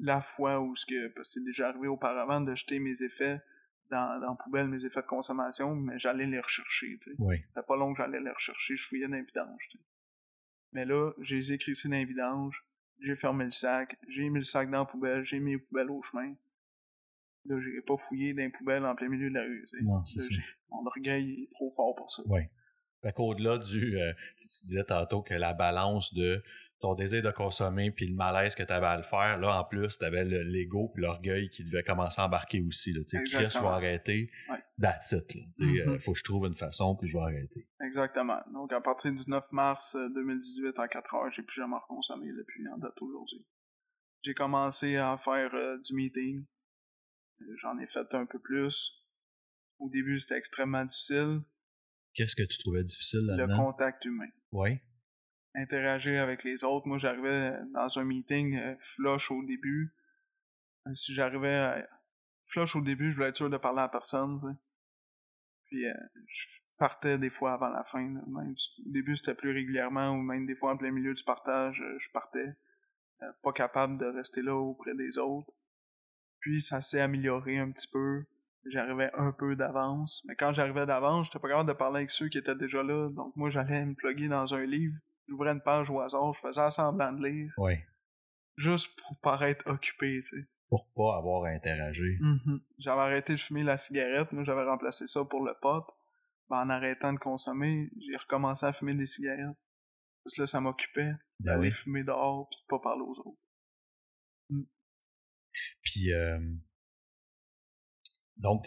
la fois où ce que parce que c'est déjà arrivé auparavant de jeter mes effets dans, dans la poubelle, mes effets de consommation, mais j'allais les rechercher, tu sais. Oui. C'était pas long que j'allais les rechercher, je fouillais dans les vidanges. tu sais. Mais là, j'ai les écrissés dans les vidanges, j'ai fermé le sac, j'ai mis le sac dans la poubelle, j'ai mis les poubelles au chemin. Là, j'ai pas fouillé dans les poubelles en plein milieu de la rue. Non, c'est ça. Mon orgueil est trop fort pour ça. Oui. Fait qu'au-delà du. euh, tu disais tantôt que la balance de ton désir de consommer puis le malaise que tu avais à le faire, là, en plus, tu avais l'ego puis l'orgueil qui devait commencer à embarquer aussi. Là, tu sais, je vais arrêter. Ouais. That's it. Là, tu sais, Mhm. euh, faut que je trouve une façon puis je vais arrêter. Exactement. Donc, à partir du 9 mars euh, 2018 à 4 heures, j'ai plus jamais reconsommé depuis en date aujourd'hui. J'ai commencé à faire euh, du meeting. Euh, J'en ai fait un peu plus. Au début, c'était extrêmement difficile. Qu'est-ce que tu trouvais difficile Le là-dedans? contact humain. Oui. Interagir avec les autres. Moi, j'arrivais dans un meeting euh, flush au début. Euh, Si j'arrivais à... flush au début, je voulais être sûr de parler à personne. tu sais. Puis euh, je partais des fois avant la fin. Même, au début, c'était plus régulièrement, ou même des fois en plein milieu du partage, euh, je partais. Euh, pas capable de rester là auprès des autres. Puis ça s'est amélioré un petit peu. J'arrivais un peu d'avance. Mais quand j'arrivais d'avance, j'étais pas capable de parler avec ceux qui étaient déjà là. Donc moi, j'allais me plugger dans un livre. J'ouvrais une page au hasard, je faisais semblant de lire. Oui. Juste pour paraître occupé, tu sais. Pour pas avoir à interagir. Mm-hmm. J'avais arrêté de fumer la cigarette, moi j'avais remplacé ça pour le pot. Ben, en arrêtant de consommer, j'ai recommencé à fumer des cigarettes. Parce que là, ça m'occupait Ben d'aller oui. fumer dehors puis de pas parler aux autres. Puis, euh, donc,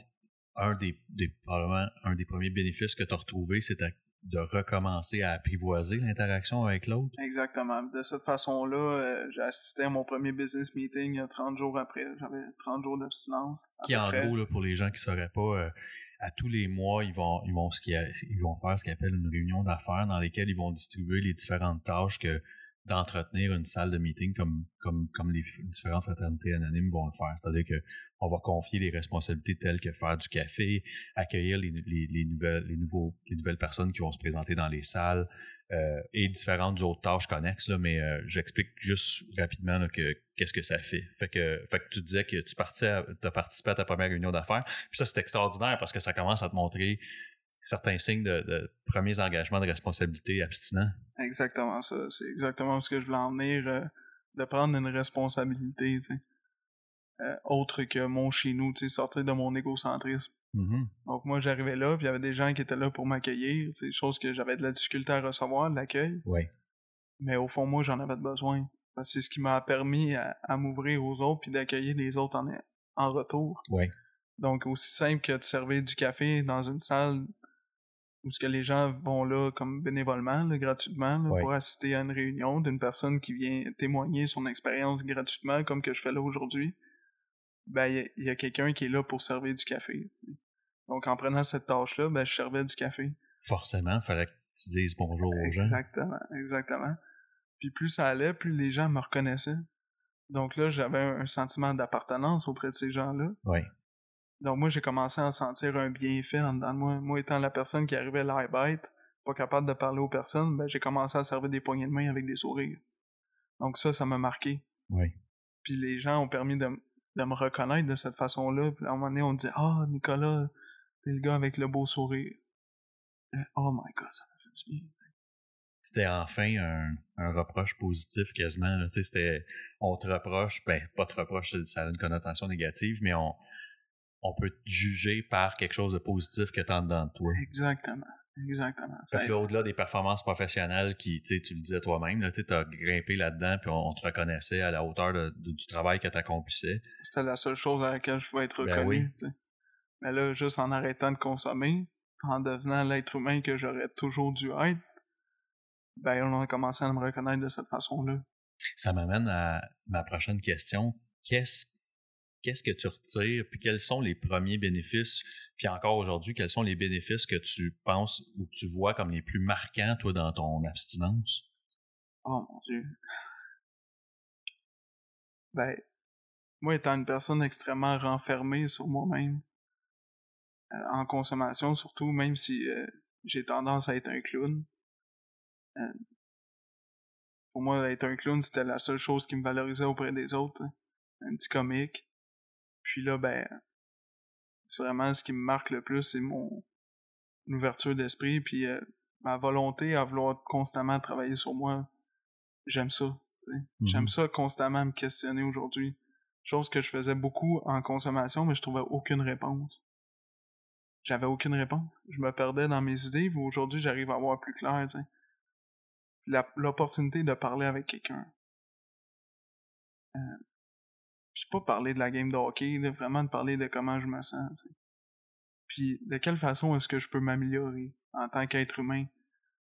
un des, des, probablement, un des premiers bénéfices que tu as retrouvé, c'était de recommencer à apprivoiser l'interaction avec l'autre? Exactement. De cette façon-là, euh, j'ai assisté à mon premier business meeting euh, 30 jours après. J'avais 30 jours d'abstinence. Qui, en près. gros, là, pour les gens qui ne sauraient pas, euh, à tous les mois, ils vont, ils vont, ce ils vont faire ce qu'ils appellent une réunion d'affaires dans lesquelles ils vont distribuer les différentes tâches que d'entretenir une salle de meeting comme, comme, comme les différentes fraternités anonymes vont le faire. C'est-à-dire que on va confier les responsabilités telles que faire du café, accueillir les, les, les nouvelles, les, nouveaux, les nouvelles personnes qui vont se présenter dans les salles euh, et différentes autres tâches connexes. Là, mais euh, j'explique juste rapidement que qu'est-ce que ça fait. Fait que, fait que tu disais que tu partais, as participé à ta première réunion d'affaires. Puis ça, c'est extraordinaire parce que ça commence à te montrer certains signes de, de premiers engagements de responsabilité abstinents. Exactement ça. C'est exactement ce que je voulais en venir. euh, de prendre une responsabilité. Euh, autre que mon chez nous, sortir de mon égocentrisme. Mhm. Donc moi, j'arrivais là, puis il y avait des gens qui étaient là pour m'accueillir, chose que j'avais de la difficulté à recevoir, de l'accueil. Oui. Mais au fond, moi, j'en avais besoin. Parce que c'est ce qui m'a permis à, à m'ouvrir aux autres puis d'accueillir les autres en, en retour. Oui. Donc, aussi simple que de servir du café dans une salle où ce que les gens vont là comme bénévolement, là, gratuitement, là, pour assister à une réunion d'une personne qui vient témoigner son expérience gratuitement, comme que je fais là aujourd'hui. Ben, il y a- quelqu'un qui est là pour servir du café. Donc, en prenant cette tâche-là, ben, je servais du café. Forcément, il fallait que tu dises bonjour aux gens. Exactement, exactement. Puis plus ça allait, plus les gens me reconnaissaient. Donc là, j'avais un sentiment d'appartenance auprès de ces gens-là. Oui. Donc moi, j'ai commencé à sentir un bienfait en dedans de moi. Moi étant la personne qui arrivait live bite, pas capable de parler aux personnes, ben j'ai commencé à servir des poignées de main avec des sourires. Donc ça, ça m'a marqué. Oui. Puis les gens ont permis de, de me reconnaître de cette façon-là. Puis à un moment donné, on dit Ah, Nicolas, t'es le gars avec le beau sourire. Euh, Oh my god, ça m'a fait du bien. C'était enfin un, un reproche positif quasiment. c'était on te reproche, ben pas te reproche, ça a une connotation négative, mais on, on peut te juger par quelque chose de positif que tu as dedans de toi. Exactement. Exactement. Fait au-delà des performances professionnelles qui, tu le disais toi-même, tu as grimpé là-dedans, puis on, on te reconnaissait à la hauteur de- de- du travail que tu accomplissais. C'était la seule chose à laquelle je pouvais être Ben reconnu. oui. tu sais. Mais là, juste en arrêtant de consommer, en devenant l'être humain que j'aurais toujours dû être, ben on a commencé à me reconnaître de cette façon-là. Ça m'amène à ma prochaine question. Qu'est-ce qu'est-ce que tu retires, puis quels sont les premiers bénéfices, puis encore aujourd'hui, quels sont les bénéfices que tu penses ou que tu vois comme les plus marquants, toi, dans ton abstinence? Oh mon dieu. Ben, moi étant une personne extrêmement renfermée sur moi-même, euh, en consommation surtout, même si euh, j'ai tendance à être un clown, euh, pour moi, être un clown, c'était la seule chose qui me valorisait auprès des autres. hein. Un petit comique. Puis là, ben, c'est vraiment ce qui me marque le plus, c'est mon ouverture d'esprit, puis euh, ma volonté à vouloir constamment travailler sur moi. J'aime ça. sais. J'aime ça constamment me questionner aujourd'hui. Chose que je faisais beaucoup en consommation, mais je trouvais aucune réponse. J'avais aucune réponse. Je me perdais dans mes idées, puis aujourd'hui, j'arrive à voir plus clair. La- L'opportunité de parler avec quelqu'un. Euh, puis pas parler de la game de hockey, là, vraiment de parler de comment je me sens. Puis de quelle façon est-ce que je peux m'améliorer en tant qu'être humain?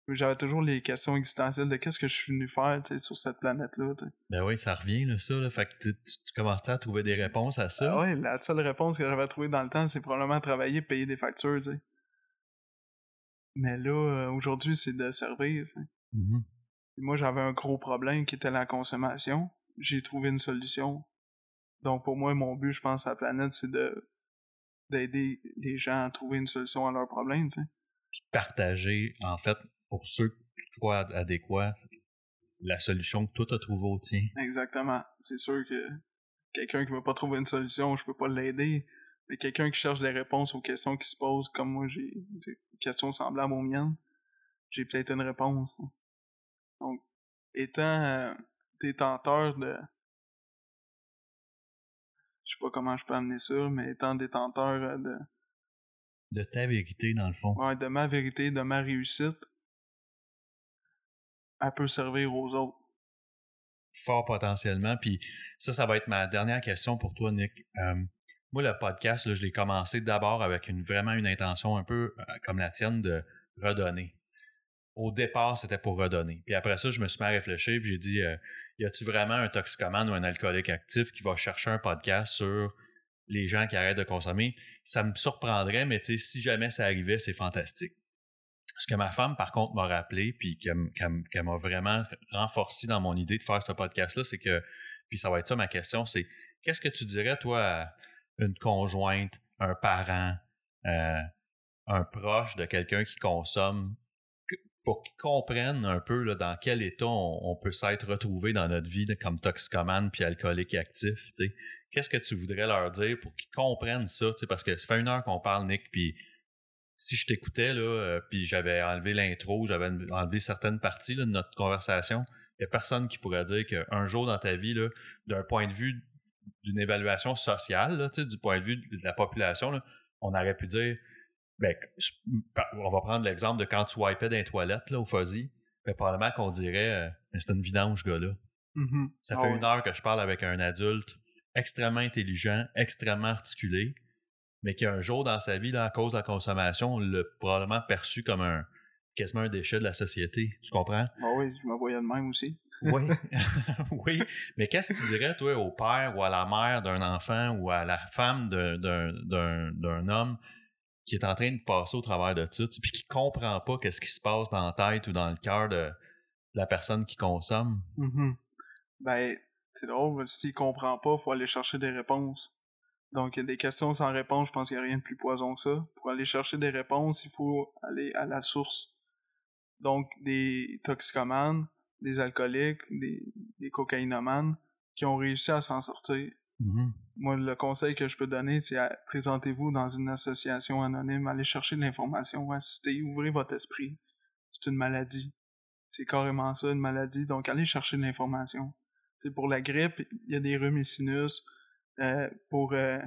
J'avais toujours les questions existentielles de qu'est-ce que je suis venu faire sur cette planète-là. Ben oui, ça revient, là, ça. Là. Fait que tu, tu commençais à trouver des réponses à ça? Ah ouais, la seule réponse que j'avais trouvée dans le temps, c'est probablement travailler, payer des factures. Mais là, euh, aujourd'hui, c'est de servir. Mhm. Puis Moi, j'avais un gros problème qui était la consommation. J'ai trouvé une solution. Donc, pour moi, mon but, je pense, à la planète, c'est de d'aider les gens à trouver une solution à leurs problèmes, tu sais. Puis partager, en fait, pour ceux que tu crois adéquats, la solution que toi t'as trouvée au tien. Exactement. C'est sûr que quelqu'un qui va pas trouver une solution, je peux pas l'aider. Mais quelqu'un qui cherche des réponses aux questions qui se posent, comme moi j'ai des questions semblables aux miennes, j'ai peut-être une réponse. Donc, étant euh, détenteur de sais pas comment je peux amener ça, mais étant détenteur euh, de de ta vérité dans le fond. Ouais, de ma vérité, de ma réussite, elle peut servir aux autres. Fort potentiellement. Puis ça, ça va être ma dernière question pour toi, Nick. Euh, moi, le podcast, là, je l'ai commencé d'abord avec une, vraiment une intention un peu euh, comme la tienne de redonner. Au départ, c'était pour redonner. Puis après ça, je me suis mis à réfléchir, puis j'ai dit, euh, y a-tu vraiment un toxicomane ou un alcoolique actif qui va chercher un podcast sur les gens qui arrêtent de consommer? Ça me surprendrait, mais si jamais ça arrivait, c'est fantastique. Ce que ma femme, par contre, m'a rappelé, puis qu'elle m'a vraiment renforcé dans mon idée de faire ce podcast-là, c'est que, puis ça va être ça ma question, c'est qu'est-ce que tu dirais, toi, à une conjointe, un parent, euh, un proche de quelqu'un qui consomme, pour qu'ils comprennent un peu là, dans quel état on, peut s'être retrouvé dans notre vie comme toxicomane puis alcoolique actif. Qu'est-ce que tu voudrais leur dire pour qu'ils comprennent ça, parce que ça fait une heure qu'on parle, Nick, puis si je t'écoutais, là, euh, puis j'avais enlevé l'intro, j'avais enlevé certaines parties de notre conversation, il n'y a personne qui pourrait dire qu'un jour dans ta vie, d'un point de vue d'une évaluation sociale, là, du point de vue de la population, on aurait pu dire, ben, on va prendre l'exemple de quand tu wipais dans les toilettes là, au fuzzy, ben, probablement qu'on dirait, euh, c'est une vidange, gars-là. Mm-hmm. Ça Ah fait une heure que je parle avec un adulte extrêmement intelligent, extrêmement articulé, mais qui un jour dans sa vie, là, à cause de la consommation, l'a probablement perçu comme un quasiment un déchet de la société. Tu comprends? Ah oui, je me voyais de même aussi. Oui. oui. Mais qu'est-ce que tu dirais, toi, au père ou à la mère d'un enfant ou à la femme d'un homme qui est en train de passer au travers de sais, puis qui comprend pas qu'est-ce qui se passe dans la tête ou dans le cœur de la personne qui consomme? Mhm. Ben, c'est drôle, s'il comprend pas, faut aller chercher des réponses. Donc, il y a des questions sans réponse, je pense qu'il n'y a rien de plus poison que ça. Pour aller chercher des réponses, il faut aller à la source. Donc, des toxicomanes, des alcooliques, des cocaïnomanes qui ont réussi à s'en sortir. Mhm. Moi, le conseil que je peux donner, c'est présentez-vous dans une association anonyme, allez chercher de l'information, assistez, ouvrez votre esprit. C'est une maladie. C'est carrément ça, une maladie. Donc, allez chercher de l'information. Tu sais, pour la grippe, il y a des rhumes et sinus. Euh, pour euh,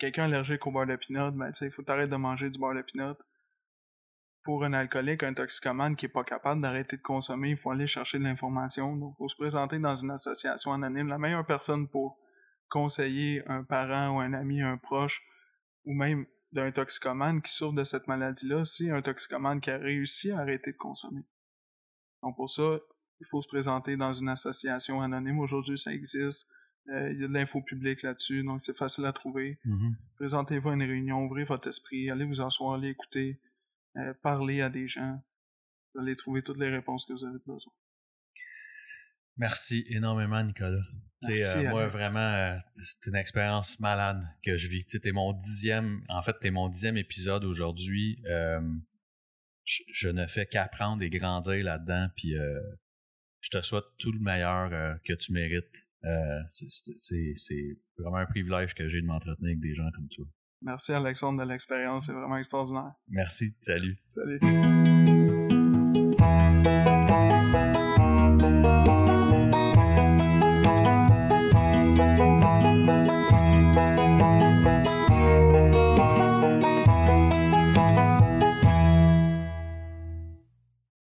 quelqu'un allergique au beurre de pinot, ben, il faut t'arrêter de manger du beurre de pinot. Pour un alcoolique, un toxicomane qui est pas capable d'arrêter de consommer, il faut aller chercher de l'information. Donc, il faut se présenter dans une association anonyme. La meilleure personne pour conseiller un parent ou un ami, un proche, ou même d'un toxicomane qui souffre de cette maladie-là, c'est un toxicomane qui a réussi à arrêter de consommer. Donc pour ça, il faut se présenter dans une association anonyme. Aujourd'hui, ça existe. Euh, il y a de l'info publique là-dessus, donc c'est facile à trouver. Mhm. Présentez-vous à une réunion, ouvrez votre esprit, allez vous asseoir, allez écouter, euh, parler à des gens. Vous allez trouver toutes les réponses que vous avez besoin. Merci énormément, Nicolas. Tu Merci, euh, moi, vraiment, euh, c'est une expérience malade que je vis. Tu sais, t'es mon dixième, en fait, t'es mon dixième épisode aujourd'hui. Euh, je, je ne fais qu'apprendre et grandir là-dedans, puis je te souhaite tout le meilleur que tu mérites. C'est vraiment un privilège que j'ai de m'entretenir avec des gens comme toi. Merci Alexandre de l'expérience, c'est vraiment extraordinaire. Merci, salut. Salut.